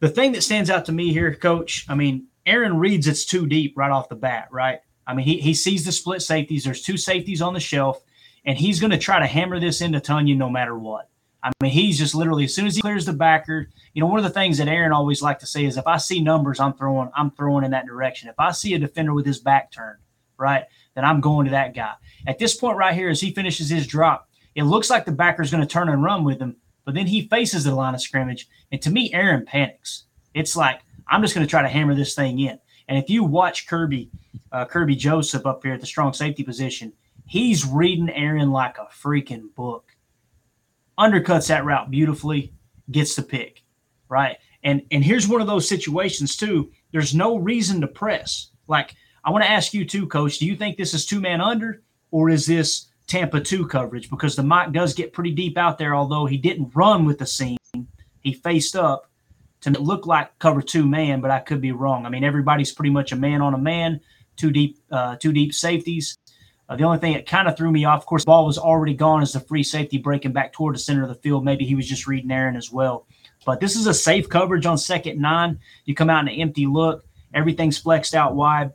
the thing that stands out to me here, coach, I mean, Aaron reads it's too deep right off the bat, right? I mean, he, he sees the split safeties. There's two safeties on the shelf, and he's going to try to hammer this into Tonyan no matter what. I mean, he's just literally as soon as he clears the backer, you know, one of the things that Aaron always liked to say is if I see numbers, I'm throwing, I'm throwing in that direction. If I see a defender with his back turned, right, then I'm going to that guy. At this point right here, as he finishes his drop, it looks like the backer is going to turn and run with him, but then he faces the line of scrimmage. And to me, Aaron panics. It's like, I'm just going to try to hammer this thing in. And if you watch Kerby, uh, Kerby Joseph up here at the strong safety position, he's reading Aaron like a freaking book undercuts that route beautifully, gets the pick, right? And and here's one of those situations too. There's no reason to press. Like I want to ask you too, coach. Do you think this is two man under or is this Tampa two coverage? Because the mic does get pretty deep out there. Although he didn't run with the seam, he faced up to look like cover two man, but I could be wrong. I mean, everybody's pretty much a man on a man, two deep, uh, two deep safeties. Uh, the only thing that kind of threw me off, of course, ball was already gone as the free safety breaking back toward the center of the field. Maybe he was just reading Aaron as well. But this is a safe coverage on second nine. You come out in an empty look, everything's flexed out wide.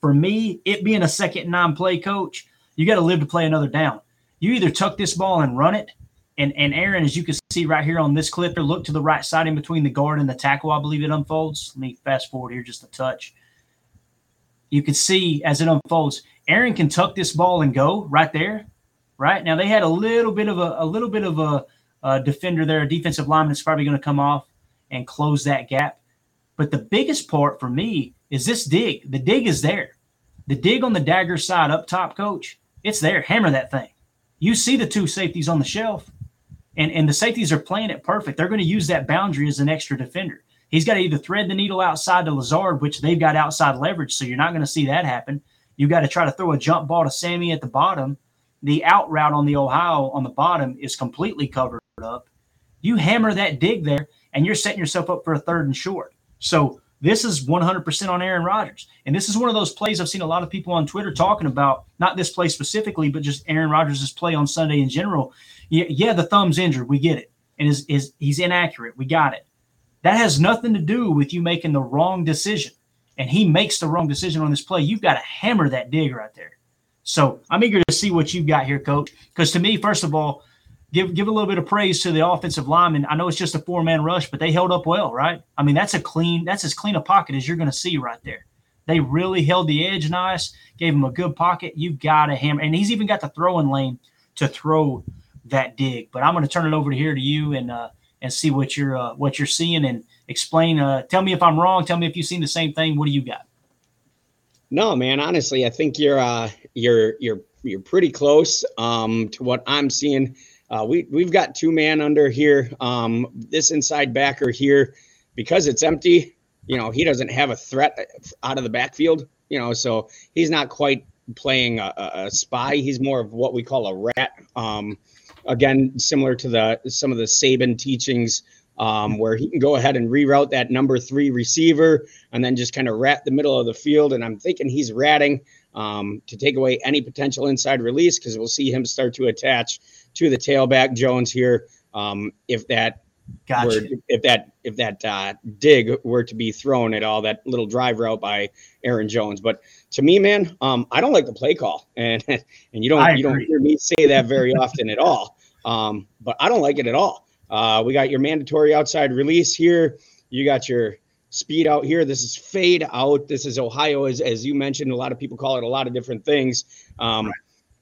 For me, it being a second nine play coach, you got to live to play another down. You either tuck this ball and run it, and, and Aaron, as you can see right here on this clip, or look to the right side in between the guard and the tackle. I believe it unfolds. Let me fast forward here just a touch. You can see as it unfolds, Aaron can tuck this ball and go right there. Right now, they had a little bit of a, a little bit of a, a defender there, a defensive lineman is probably going to come off and close that gap. But the biggest part for me is this dig. The dig is there. The dig on the dagger side up top, coach, it's there. Hammer that thing. You see the two safeties on the shelf, and, and the safeties are playing it perfect. They're going to use that boundary as an extra defender. He's got to either thread the needle outside to Lazard, which they've got outside leverage, so you're not going to see that happen. You got to try to throw a jump ball to Sammy at the bottom. The out route on the Ohio on the bottom is completely covered up. You hammer that dig there, and you're setting yourself up for a third and short. So this is 100% on Aaron Rodgers. And this is one of those plays I've seen a lot of people on Twitter talking about, not this play specifically, but just Aaron Rodgers' play on Sunday in general. Yeah, yeah, the thumb's injured. We get it. And is, is he's inaccurate. We got it. That has nothing to do with you making the wrong decision. And he makes the wrong decision on this play, you've got to hammer that dig right there. So I'm eager to see what you've got here, coach. Because to me, first of all, give give a little bit of praise to the offensive lineman. I know it's just a four man rush, but they held up well, right? I mean, that's a clean, that's as clean a pocket as you're going to see right there. They really held the edge nice, gave him a good pocket. You've got to hammer, and he's even got the throwing lane to throw that dig. But I'm going to turn it over to here to you and uh, and see what you're uh, what you're seeing and explain. Uh, tell me if I'm wrong. Tell me if you've seen the same thing. What do you got? No, man. Honestly, I think you're uh, you're you're you're pretty close um, to what I'm seeing. Uh, we we've got two man under here. Um, this inside backer here, because it's empty. You know, he doesn't have a threat out of the backfield. You know, so he's not quite playing a, a spy. He's more of what we call a rat. Um, again, similar to the some of the Saban teachings um, where he can go ahead and reroute that number three receiver and then just kind of rat the middle of the field. And I'm thinking he's ratting um, to take away any potential inside release because we'll see him start to attach to the tailback Jones here. Um, if that Gotcha. were, if that if that uh, dig were to be thrown at all, that little drive route by Aaron Jones. But to me, man, um, I don't like the play call, [LAUGHS] and and you don't you don't hear me say that very often at all. Um, but I don't like it at all. Uh, we got your mandatory outside release here. You got your speed out here. This is fade out. This is Ohio, as, as you mentioned. A lot of people call it a lot of different things. Um, right.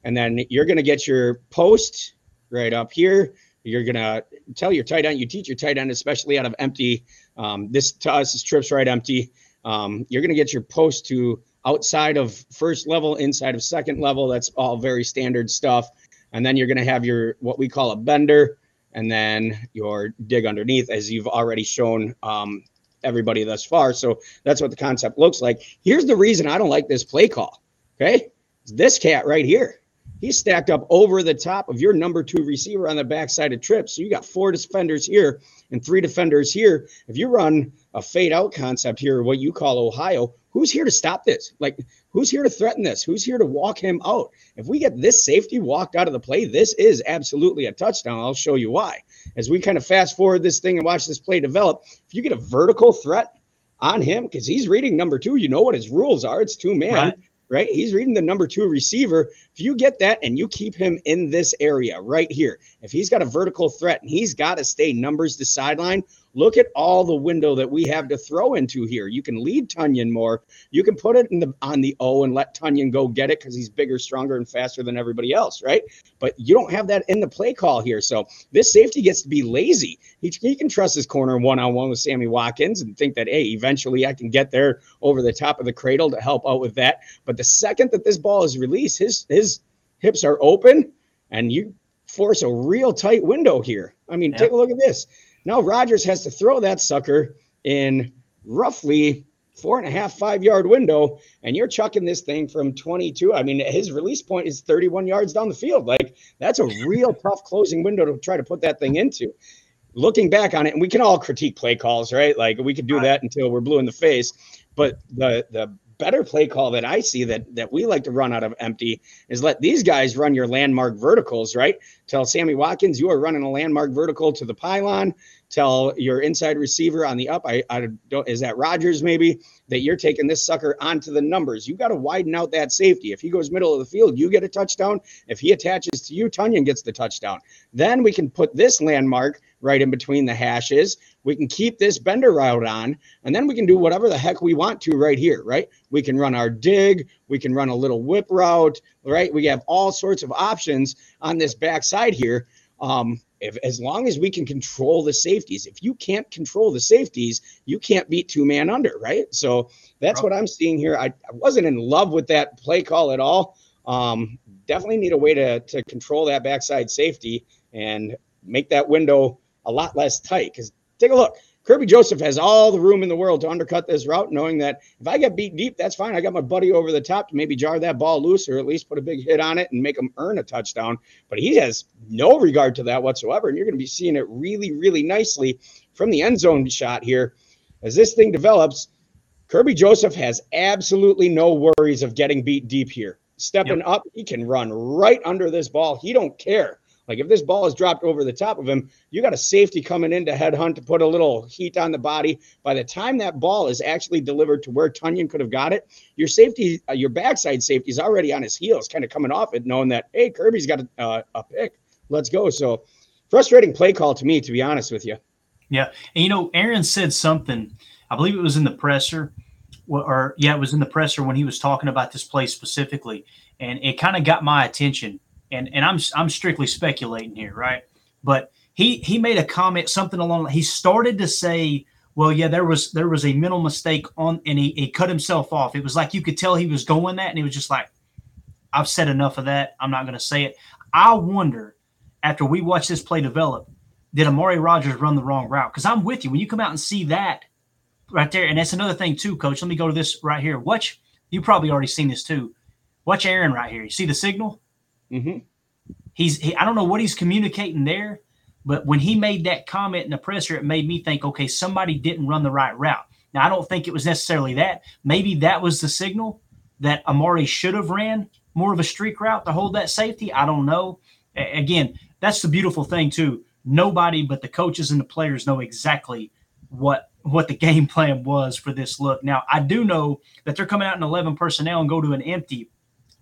And then you're going to get your post right up here. You're going to tell your tight end, you teach your tight end, especially out of empty. Um, this to us is trips right empty. Um, you're going to get your post to outside of first level, inside of second level. That's all very standard stuff. And then you're going to have your what we call a bender and then your dig underneath, as you've already shown um, everybody thus far. So that's what the concept looks like. Here's the reason I don't like this play call. Okay. It's this cat right here. He's stacked up over the top of your number two receiver on the backside of trips. So you got four defenders here and three defenders here. If you run a fade out concept here, what you call Ohio, who's here to stop this? Like, who's here to threaten this? Who's here to walk him out? If we get this safety walked out of the play, this is absolutely a touchdown. I'll show you why. As we kind of fast forward this thing and watch this play develop, if you get a vertical threat on him, because he's reading number two, you know what his rules are. It's two man. Right right? He's reading the number two receiver. If you get that and you keep him in this area right here, if he's got a vertical threat and he's got to stay numbers to sideline, look at all the window that we have to throw into here. You can lead Tonyan more. You can put it in the on the O and let Tonyan go get it because he's bigger, stronger, and faster than everybody else, right? But you don't have that in the play call here. So this safety gets to be lazy. He, he can trust his corner one on one with Sammy Watkins and think that, hey, eventually I can get there over the top of the cradle to help out with that. But the second that this ball is released, his his hips are open and you force a real tight window here. I mean, yeah. take a look at this. Now Rodgers has to throw that sucker in roughly four and a half, five yard window, and you're chucking this thing from 22. I mean, his release point is 31 yards down the field. Like that's a real [LAUGHS] tough closing window to try to put that thing into. Looking back on it, and we can all critique play calls, right? Like we could do that until we're blue in the face. But the the better play call that I see that that we like to run out of empty is let these guys run your landmark verticals, right? Tell Sammy Watkins you are running a landmark vertical to the pylon. Tell your inside receiver on the up, I, I don't is that Rogers maybe that you're taking this sucker onto the numbers. You got to widen out that safety. If he goes middle of the field, you get a touchdown. If he attaches to you, Tonyan gets the touchdown. Then we can put this landmark right in between the hashes. We can keep this bender route on, and then we can do whatever the heck we want to right here, right? We can run our dig, we can run a little whip route, right? We have all sorts of options on this backside here. Um, if as long as we can control the safeties, if you can't control the safeties, you can't beat two man under, right? So that's what I'm seeing here. I, I wasn't in love with that play call at all. Um, definitely need a way to to control that backside safety and make that window a lot less tight. Because take a look. Kerby Joseph has all the room in the world to undercut this route, knowing that if I get beat deep, that's fine. I got my buddy over the top to maybe jar that ball loose or at least put a big hit on it and make him earn a touchdown. But he has no regard to that whatsoever. And you're going to be seeing it really, really nicely from the end zone shot here. As this thing develops, Kerby Joseph has absolutely no worries of getting beat deep here. Stepping yep. up, he can run right under this ball. He don't care Like if this ball is dropped over the top of him, you got a safety coming in to head hunt to put a little heat on the body. By the time that ball is actually delivered to where Tonyan could have got it, your safety, uh, your backside safety is already on his heels, kind of coming off it, knowing that hey, Kerby's got a, uh, a pick. Let's go. So frustrating play call to me, to be honest with you. Yeah, and you know, Aaron said something. I believe it was in the presser, or yeah, it was in the presser when he was talking about this play specifically, and it kind of got my attention. And and I'm I'm strictly speculating here, right? But he he made a comment, something along. He started to say, "Well, yeah, there was there was a mental mistake on," and he, he cut himself off. It was like you could tell he was going that, and he was just like, "I've said enough of that. I'm not going to say it." I wonder after we watch this play develop did Amari Rogers run the wrong route? Because I'm with you. When you come out and see that right there, and that's another thing too, Coach. Let me go to this right here. Watch. You probably already seen this too. Watch Aaron right here. You see the signal? Mm-hmm. He's. He, I don't know what he's communicating there, but when he made that comment in the presser, it made me think, okay, somebody didn't run the right route. Now I don't think it was necessarily that. Maybe that was the signal that Amari should have ran more of a streak route to hold that safety. I don't know. A- again, that's the beautiful thing too nobody but the coaches and the players know exactly what what the [LAUGHS] game plan was for this look. Now, I do know that they're coming out in 11 personnel and go to an empty.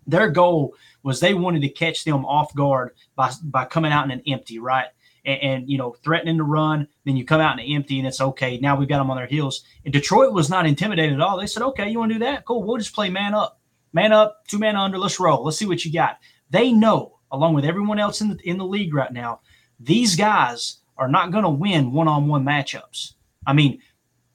Their goal was they wanted to catch them off guard by, by coming out in an empty, right? And, and, you know, threatening to run. Then you come out in an empty and it's okay. Now we've got them on their heels. And Detroit was not intimidated at all. They said, okay, you want to do that? Cool. We'll just play man up, man up, two man under. Let's roll. Let's see what you got. They know, along with everyone else in the, in the league right now, these guys are not going to win one-on-one matchups. I mean,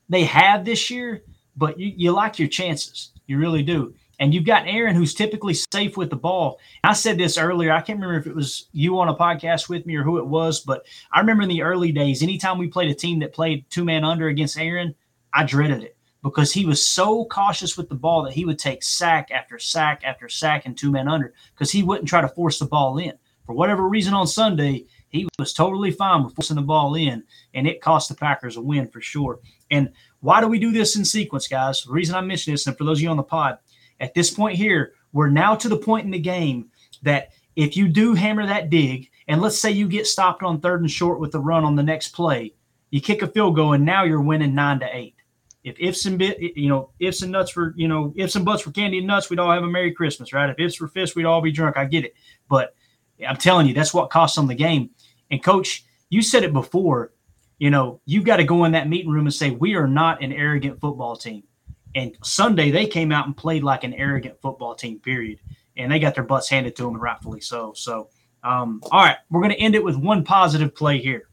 they have this year, but you, you like your chances. You really do. And you've got Aaron, who's typically safe with the ball. I said this earlier. I can't remember if it was you on a podcast with me or who it was, but I remember in the early days, anytime we played a team that played two man under against Aaron, I dreaded it because he was so cautious with the ball that he would take sack after sack after sack and two man under because he wouldn't try to force the ball in. For whatever reason on Sunday, he was totally fine with forcing the ball in, and it cost the Packers a win for sure. And why do we do this in sequence, guys? The reason I mention this, and for those of you on the pod, at this point here, we're now to the point in the game that if you do hammer that dig, and let's say you get stopped on third and short with the run on the next play, you kick a field goal, and now you're winning nine to eight. If ifs and bit, you know, ifs and nuts for, you know, ifs and buts for candy and nuts, we'd all have a Merry Christmas, right? If ifs were fists, we'd all be drunk. I get it, but I'm telling you, that's what costs them the game. And coach, you said it before, you know, you've got to go in that meeting room and say, we are not an arrogant football team. And Sunday they came out and played like an arrogant football team, period. And they got their butts handed to them, and rightfully so. So, um, all right, we're going to end it with one positive play here,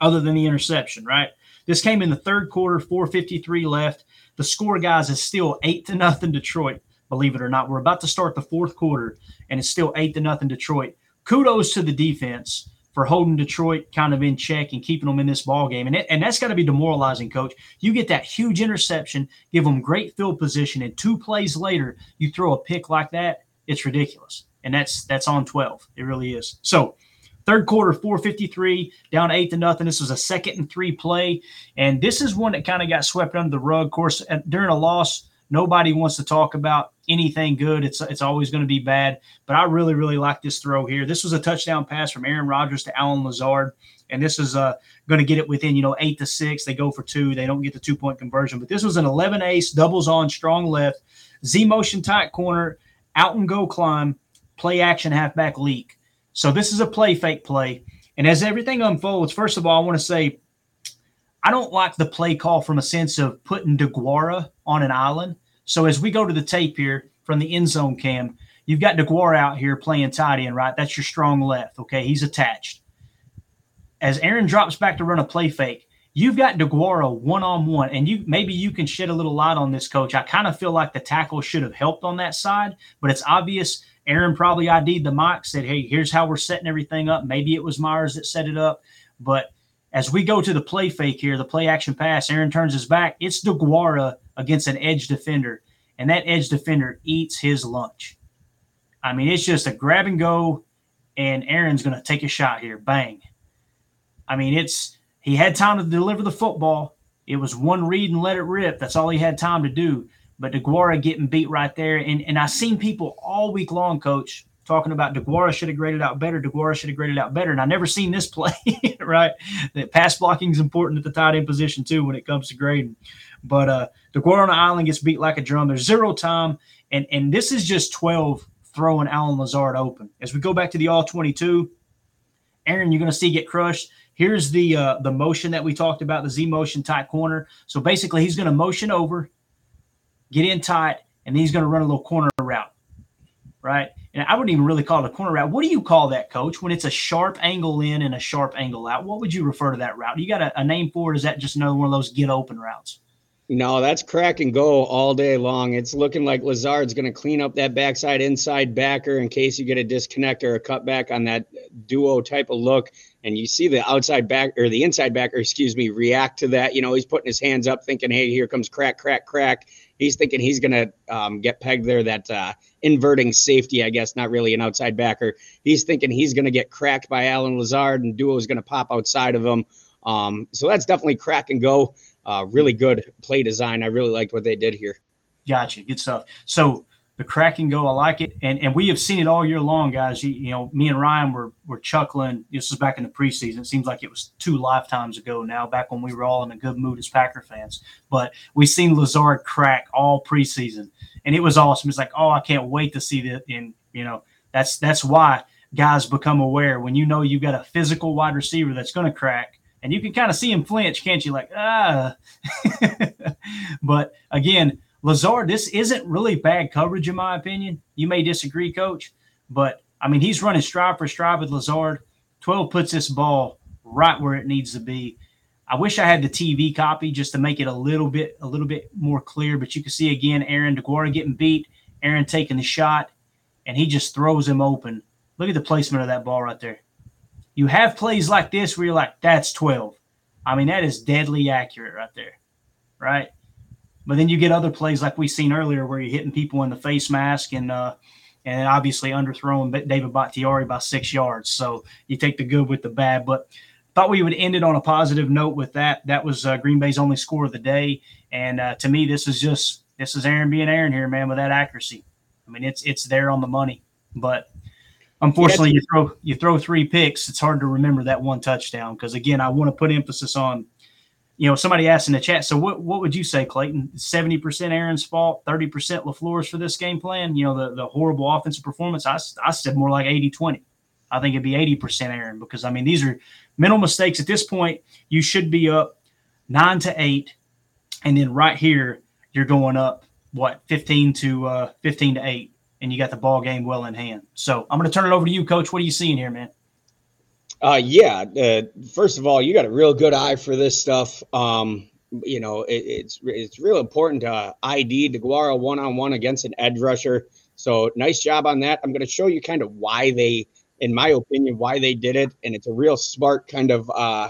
other than the interception, right? This came in the third quarter, 453 left. The score, guys, is still eight to nothing Detroit. Believe it or not, we're about to start the fourth quarter, and it's still eight to nothing Detroit. Kudos to the defense for holding Detroit kind of in check and keeping them in this ball game. And, it, and that's got to be demoralizing, coach. You get that huge interception, give them great field position, and two plays later, you throw a pick like that. It's ridiculous. And that's that's on 12. It really is. So third quarter, 453, down eight to nothing. This was a second and three play. And this is one that kind of got swept under the rug. Of course, uh, during a loss, nobody wants to talk about anything good. It's it's always going to be bad. But I really really like this throw here. This was a touchdown pass from Aaron Rodgers to Allen Lazard, and this is uh, going to get it within you know eight to six. They go for two. They don't get the two point conversion. But this was an 11 ace doubles on strong left Z motion tight corner out and go climb play action halfback leak. So this is a play fake play. And as everything unfolds, first of all, I want to say I don't like the play call from a sense of putting DeGuara on an island. So as we go to the tape here from the end zone cam, you've got DeGuara out here playing tight end, right? That's your strong left. Okay, he's attached. As Aaron drops back to run a play fake, you've got DeGuara one on one, and you maybe you can shed a little light on this, coach. I kind of feel like the tackle should have helped on that side, but it's obvious Aaron probably ID'd the mock, said, Hey, here's how we're setting everything up. Maybe it was Myers that set it up. But as we go to the play fake here, the play action pass, Aaron turns his back. It's DeGuara against an edge defender, and that edge defender eats his lunch. I mean, it's just a grab and go, and Aaron's going to take a shot here. Bang. I mean, it's he had time to deliver the football. It was one read and let it rip. That's all he had time to do. But DeGuara getting beat right there. And, and I've seen people all week long, coach, talking about DeGuara should have graded out better. DeGuara should have graded out better. And I never seen this [LAUGHS] play, right? That pass blocking is important at the tight end position too when it comes to grading. But uh DeGuara Guarana island gets beat like a drum. There's zero time. And and this is just 12 throwing Allen Lazard open. As we go back to the all 22, Aaron, you're going to see get crushed. Here's the uh, the motion that we talked about, the Z motion tight corner. So basically, he's going to motion over, get in tight, and he's going to run a little corner route, right? And I wouldn't even really call it a corner route. What do you call that, coach? When it's a sharp angle in and a sharp angle out, what would you refer to that route? You got a, a name for it? Is that just another one of those get open routes? No, that's crack and go all day long. It's looking like Lazard's going to clean up that backside inside backer in case you get a disconnect or a cutback on that duo type of look. And you see the outside back or the inside backer, excuse me, react to that. You know, he's putting his hands up thinking, hey, here comes crack, crack, crack. He's thinking he's going to um, get pegged there. That uh, inverting safety, I guess, not really an outside backer. He's thinking he's going to get cracked by Allen Lazard and duo is going to pop outside of him. Um, so that's definitely crack and go uh, really good play design. I really liked what they did here. Gotcha. Good stuff. So the crack and go, I like it. And and we have seen it all year long, guys. You, you, know, me and Ryan were were chuckling. This was back in the preseason. It seems like it was two lifetimes ago now, back when we were all in a good mood as Packer fans. But we've seen Lazard crack all preseason. And it was awesome. It's like, oh, I can't wait to see that. And, you know, that's that's why guys become aware when you know you've got a physical wide receiver that's going to crack and you can kind of see him flinch, can't you? Like, ah. [LAUGHS] but again, Lazard, this isn't really bad coverage, in my opinion. You may disagree, coach, but I mean, he's running stride for stride with Lazard. 12 puts this ball right where it needs to be. I wish I had the TV copy just to make it a little bit a little bit more clear, but you can see again Aaron DeGuara getting beat, Aaron taking the shot, and he just throws him open. Look at the placement of that ball right there you have plays like this where you're like, that's 12. I mean, that is deadly accurate right there, right? But then you get other plays like we seen earlier where you're hitting people in the face mask and uh, and obviously underthrowing David Bakhtiari by six yards. So you take the good with the bad. But thought we would end it on a positive note with that. That was uh, Green Bay's only score of the day, and uh, to me, this is just this is Aaron being Aaron here, man, with that accuracy. I mean, it's it's there on the money, but Unfortunately, you throw you throw three picks. It's hard to remember that one touchdown because again, I want to put emphasis on. You know, somebody asked in the chat. So, what what would you say, Clayton? Seventy percent Aaron's fault, thirty percent LaFleur's for this game plan. You know, the the horrible offensive performance. I I said more like 80-20. I think it'd be eighty percent Aaron because I mean these are mental mistakes. At this point, you should be up nine to eight, and then right here you're going up what fifteen to uh, fifteen to eight and you got the ball game well in hand. So I'm going to turn it over to you, Coach. What are you seeing here, man? Uh, yeah. Uh, first of all, you got a real good eye for this stuff. Um, you know, it, it's it's real important to ID DeGuara one on one against an edge rusher. So nice job on that. I'm going to show you kind of why they, in my opinion, why they did it, and it's a real smart kind of uh,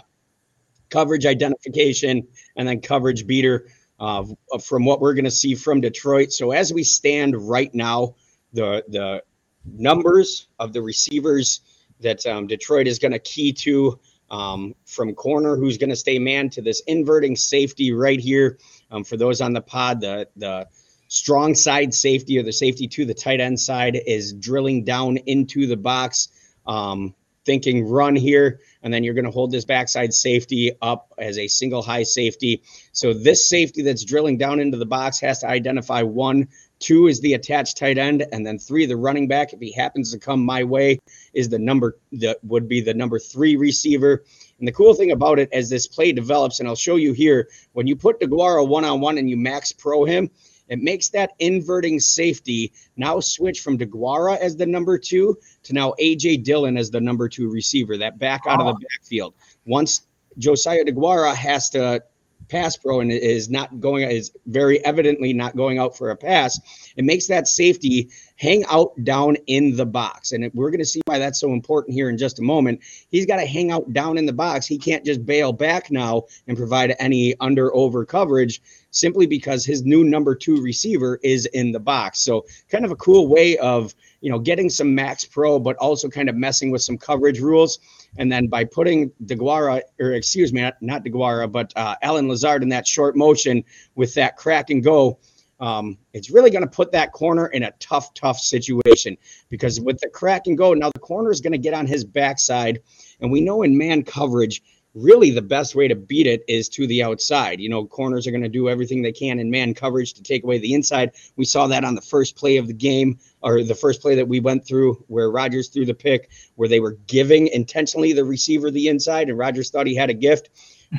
coverage identification and then coverage beater uh, from what we're going to see from Detroit. So as we stand right now, the the numbers of the receivers that um, Detroit is going to key to um, from corner, who's going to stay man to this inverting safety right here. Um, for those on the pod, the the strong side safety or the safety to the tight end side is drilling down into the box, um, thinking run here, and then you're going to hold this backside safety up as a single high safety. So this safety that's drilling down into the box has to identify one Two is the attached tight end, and then three, the running back. If he happens to come my way, is the number that would be the number three receiver. And the cool thing about it as this play develops, and I'll show you here, when you put DeGuara one on one and you max pro him, it makes that inverting safety now switch from DeGuara as the number two to now AJ Dillon as the number two receiver, that back out of the backfield. Once Josiah DeGuara has to pass pro and is not going is very evidently not going out for a pass it makes that safety hang out down in the box. And we're going to see why that's so important here in just a moment. He's got to hang out down in the box. He can't just bail back now and provide any under over coverage simply because his new number two receiver is in the box. So kind of a cool way of you know getting some max pro but also kind of messing with some coverage rules. And then by putting DeGuara, or excuse me, not, DeGuara, but uh, Allen Lazard in that short motion with that crack and go, um, it's really going to put that corner in a tough, tough situation because with the crack and go, now the corner is going to get on his backside. And we know in man coverage, really the best way to beat it is to the outside. You know, corners are going to do everything they can in man coverage to take away the inside. We saw that on the first play of the game or the first play that we went through where Rodgers threw the pick, where they were giving intentionally the receiver the inside and Rodgers thought he had a gift.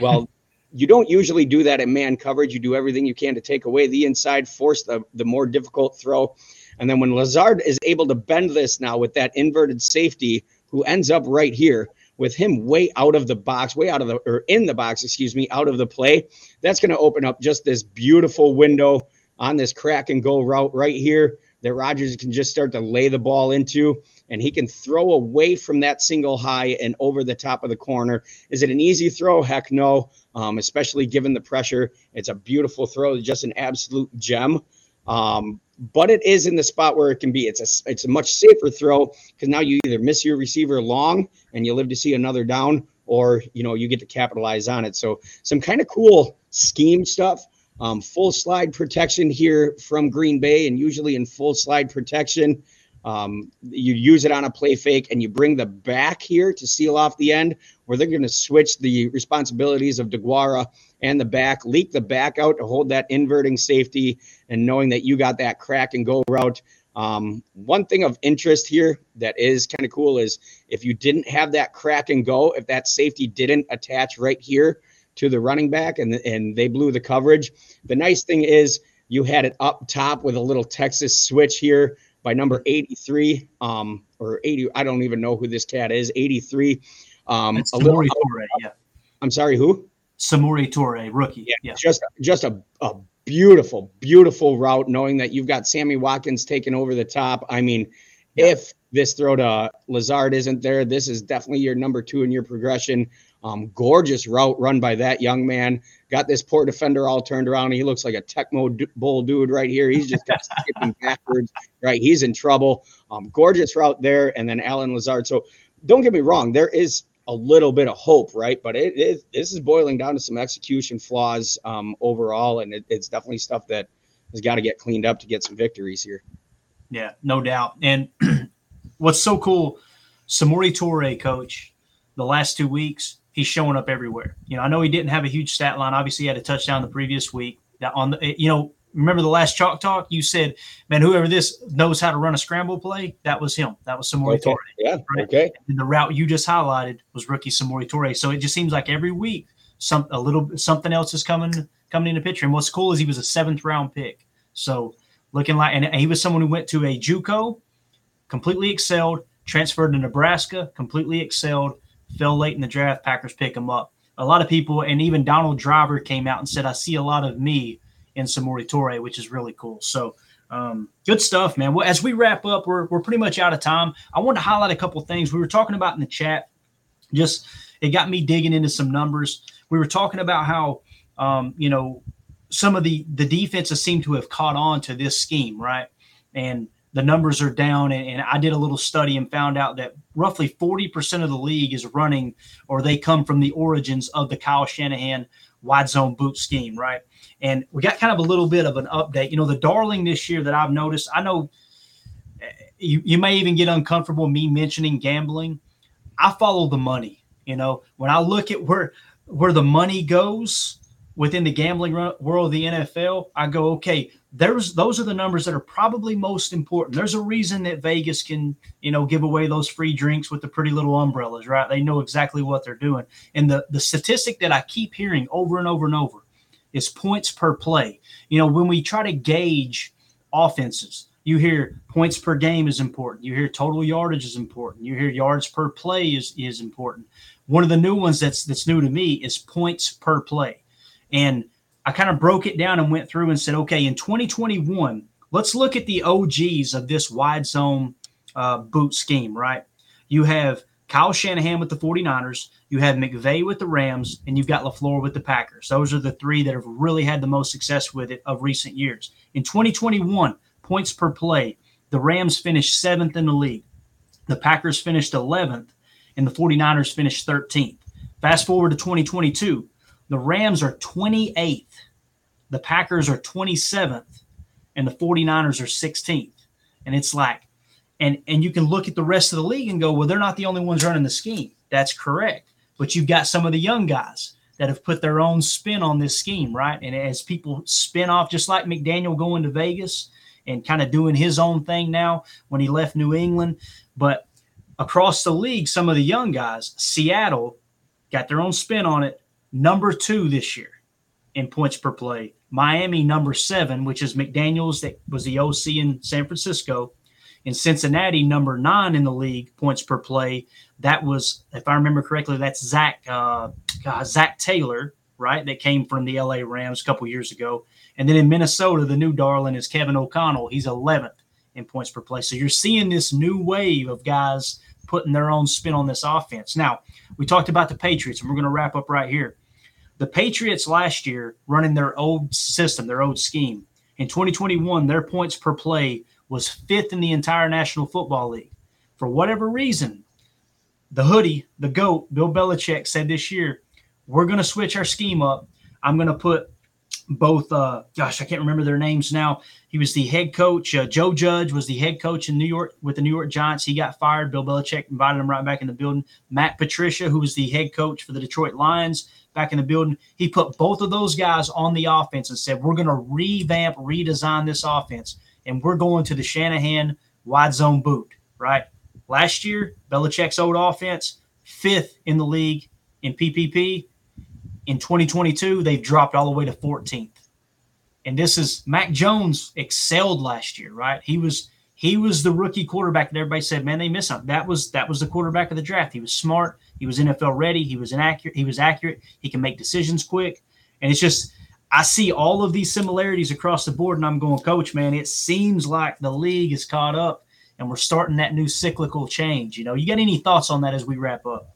Well, you don't usually do that in man coverage. You do everything you can to take away the inside, force the, the more difficult throw. And then when Lazard is able to bend this now with that inverted safety, who ends up right here with him way out of the box, way out of the, or in the box, excuse me, out of the play, that's going to open up just this beautiful window on this crack and go route right here that Rodgers can just start to lay the ball into and he can throw away from that single high and over the top of the corner. Is it an easy throw? Heck no, um, especially given the pressure. It's a beautiful throw, just an absolute gem. Um, but it is in the spot where it can be. It's a it's a much safer throw because now you either miss your receiver long and you live to see another down, or you know you get to capitalize on it. So some kind of cool scheme stuff. Um, full slide protection here from Green Bay, and usually in full slide protection, um, you use it on a play fake and you bring the back here to seal off the end, where they're going to switch the responsibilities of Deguara and the back, leak the back out to hold that inverting safety, and knowing that you got that crack and go route. Um, one thing of interest here that is kind of cool is if you didn't have that crack and go, if that safety didn't attach right here to the running back and, and they blew the coverage, the nice thing is you had it up top with a little Texas switch here by number 83 um, or 80. I don't even know who this cat is. 83. Um, a little, Toure, yeah. I'm sorry, who? Samori Toure, rookie. Yeah, yeah. just just a, a beautiful, beautiful route, knowing that you've got Sammy Watkins taking over the top. I mean, yeah. if this throw to Lazard isn't there, this is definitely your number two in your progression. Um, gorgeous route run by that young man. Got this poor defender all turned around. He looks like a Tecmo Bowl dude right here. He's just [LAUGHS] skipping backwards, right? He's in trouble. Um, gorgeous route there. And then Allen Lazard. So don't get me wrong, there is a little bit of hope, right? But it, it this is boiling down to some execution flaws um, overall. And it, it's definitely stuff that has got to get cleaned up to get some victories here. Yeah, no doubt. And [CLEARS THROAT] what's so cool, Samori Toure, coach, the last two weeks, he's showing up everywhere. You know, I know he didn't have a huge stat line. Obviously, he had a touchdown the previous week. That on the, you know, remember the last chalk talk? You said, man, whoever this knows how to run a scramble play, that was him. That was Samori okay. Toure. Yeah. Right? Okay. And the route you just highlighted was rookie Samori Toure. So it just seems like every week, some a little something else is coming coming in the picture. And what's cool is he was a seventh round pick. So looking like, and he was someone who went to a JUCO, completely excelled, transferred to Nebraska, completely excelled fell late in the draft. Packers pick him up. A lot of people, and even Donald Driver came out and said, I see a lot of me in Samori Toure, which is really cool. So, um, good stuff, man. Well, as we wrap up, we're, we're pretty much out of time. I want to highlight a couple things we were talking about in the chat. Just it got me digging into some numbers. We were talking about how, um, you know, some of the the defenses seem to have caught on to this scheme, right? And the numbers are down. And, and, I did a little study and found out that roughly 40% of the league is running or they come from the origins of the Kyle Shanahan wide zone boot scheme, right? And we got kind of a little bit of an update. You know, the darling this year that I've noticed, I know eh, you, you may even get uncomfortable me mentioning gambling. I follow the money. You know, when I look at where where the money goes, within the gambling world of the NFL, I go, okay, there's those are the numbers that are probably most important. There's a reason that Vegas can, you know, give away those free drinks with the pretty little umbrellas, right? They know exactly what they're doing. And the the statistic that I keep hearing over and over and over is points per play. You know, when we try to gauge offenses, you hear points per game is important. You hear total yardage is important. You hear yards per play is is important. One of the new ones that's that's new to me is points per play. And I kind of broke it down and went through and said, okay, in 2021, let's look at the OGs of this wide zone uh, boot scheme, right? You have Kyle Shanahan with the 49ers, you have McVay with the Rams, and you've got LaFleur with the Packers. Those are the three that have really had the most success with it of recent years. In 2021, points per play, the Rams finished seventh in the league. The Packers finished 11th, and the 49ers finished 13th. Fast forward to 2022, the Rams are 28th. The Packers are 27th. and the 49ers are 16th. And it's like, and and you can look at the rest of the league and go, well, they're not the only ones running the scheme. That's correct. But you've got some of the young guys that have put their own spin on this scheme, right? And as people spin off, just like McDaniel going to Vegas and kind of doing his own thing now when he left New England. But across the league, some of the young guys, Seattle got their own spin on it. Number two this year in points per play. Miami, number seven, which is McDaniels, that was the OC in San Francisco. In Cincinnati, number nine in the league, points per play. That was, if I remember correctly, that's Zach uh, uh, Zac Taylor, right? That came from the LA Rams a couple years ago. And then in Minnesota, the new darling is Kevin O'Connell. He's 11th in points per play. So you're seeing this new wave of guys putting their own spin on this offense. Now, we talked about the Patriots, and we're going to wrap up right here. The Patriots last year running their old system, their old scheme. In 2021, their points per play was fifth in the entire National Football League. For whatever reason, the hoodie, the GOAT, Bill Belichick said this year, we're going to switch our scheme up. I'm going to put both, uh, gosh, I can't remember their names now. He was the head coach. Uh, Joe Judge was the head coach in New York with the New York Giants. He got fired. Bill Belichick invited him right back in the building. Matt Patricia, who was the head coach for the Detroit Lions, back in the building. He put both of those guys on the offense and said, We're going to revamp, redesign this offense and we're going to the Shanahan wide zone boot, right? Last year, Belichick's old offense, fifth in the league in PPP. In 2022, they've dropped all the way to 14th. And this is Mac Jones excelled last year, right? He was he was the rookie quarterback that everybody said, man, they missed him. That was that was the quarterback of the draft. He was smart. He was NFL ready. He was inaccurate. He was accurate. He can make decisions quick. And it's just I see all of these similarities across the board, and I'm going, Coach, man, it seems like the league is caught up and we're starting that new cyclical change. You know, you got any thoughts on that as we wrap up?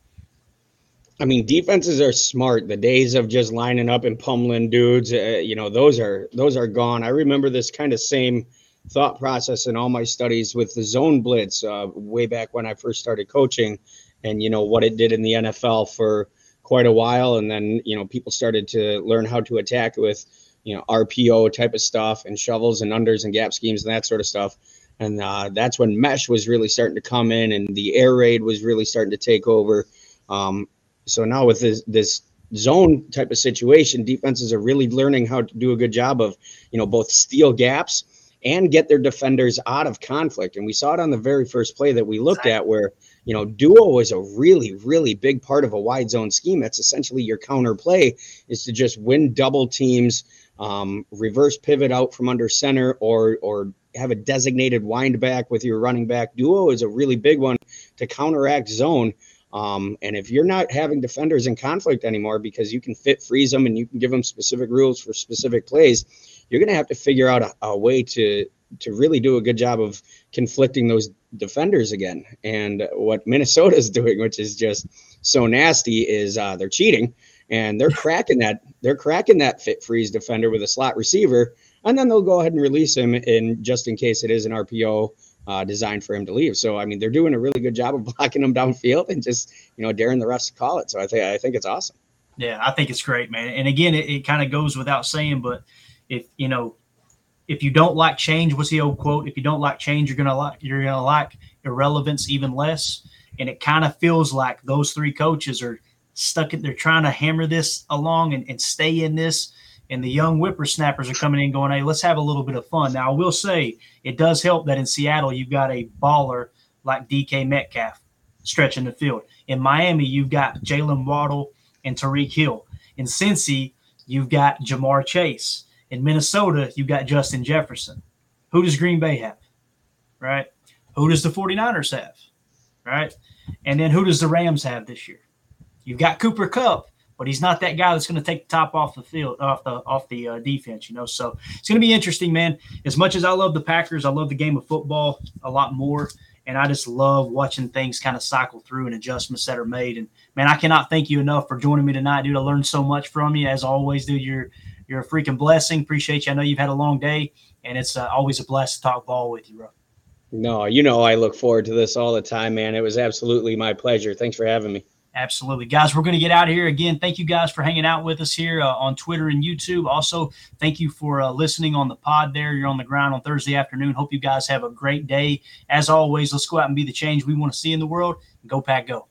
I mean, defenses are smart. The days of just lining up and pummeling dudes, uh, you know, those are those are gone. I remember this kind of same thought process in all my studies with the zone blitz uh, way back when I first started coaching, and you know what it did in the NFL for quite a while, and then you know people started to learn how to attack with you know RPO type of stuff and shovels and unders and gap schemes and that sort of stuff. And uh, that's when mesh was really starting to come in, and the air raid was really starting to take over. Um, so now with this this zone type of situation, defenses are really learning how to do a good job of you know both steal gaps and get their defenders out of conflict. And we saw it on the very first play that we looked at where you know, duo is a really, really big part of a wide zone scheme. That's essentially your counter play is to just win double teams, um, reverse pivot out from under center, or or have a designated wind back with your running back. Duo is a really big one to counteract zone. Um, and if you're not having defenders in conflict anymore because you can fit freeze them and you can give them specific rules for specific plays, you're going to have to figure out a, a way to to really do a good job of conflicting those defenders again. And what Minnesota is [LAUGHS] doing, which is just so nasty, is uh, they're cheating and they're [LAUGHS] cracking that they're cracking that fit freeze defender with a slot receiver, and then they'll go ahead and release him in just in case it is an RPO. Uh, designed for him to leave, so I mean they're doing a really good job of [LAUGHS] blocking him downfield and just you know daring the refs to call it. So I think I think it's awesome. Yeah, I think it's great, man. And again, it, it kind of goes without saying, but if you know if you don't like change, what's the old quote? If you don't like change, you're gonna like you're gonna like irrelevance even less. And it kind of feels like those three coaches are stuck in they're trying to hammer this along and, and stay in this. And the young whippersnappers are coming in going, Hey, let's have a little bit of fun. Now I will say it does help that in Seattle you've got a baller like DK Metcalf stretching the field. In Miami, you've got Jaylen Waddle and Tyreek Hill. In Cincy, you've got Ja'Marr Chase. In Minnesota, you've got Justin Jefferson. Who does Green Bay have? Right? Who does the 49ers have? Right? And then who does the Rams have this year? You've got Cooper Kupp, but he's not that guy that's going to take the top off the field, off the off the uh, defense, you know. So it's going to be interesting, man. As much as I love the Packers, I love the game of football a lot more, and I just love watching things kind of cycle through and adjustments that are made. And man, I cannot thank you enough for joining me tonight, dude. I learned so much from you, as always, dude. You're you're a freaking blessing. Appreciate you. I know you've had a long day, and it's uh, always a blast to talk ball with you, bro. No, you know I look forward to this all the time, man. It was absolutely my pleasure. Thanks for having me. Absolutely. Guys, we're going to get out of here. Again, thank you guys for hanging out with us here uh, on Twitter and YouTube. Also, thank you for uh, listening on the pod there. You're on the ground on Thursday afternoon. Hope you guys have a great day. As always, let's go out and be the change we want to see in the world. Go, Pack, go.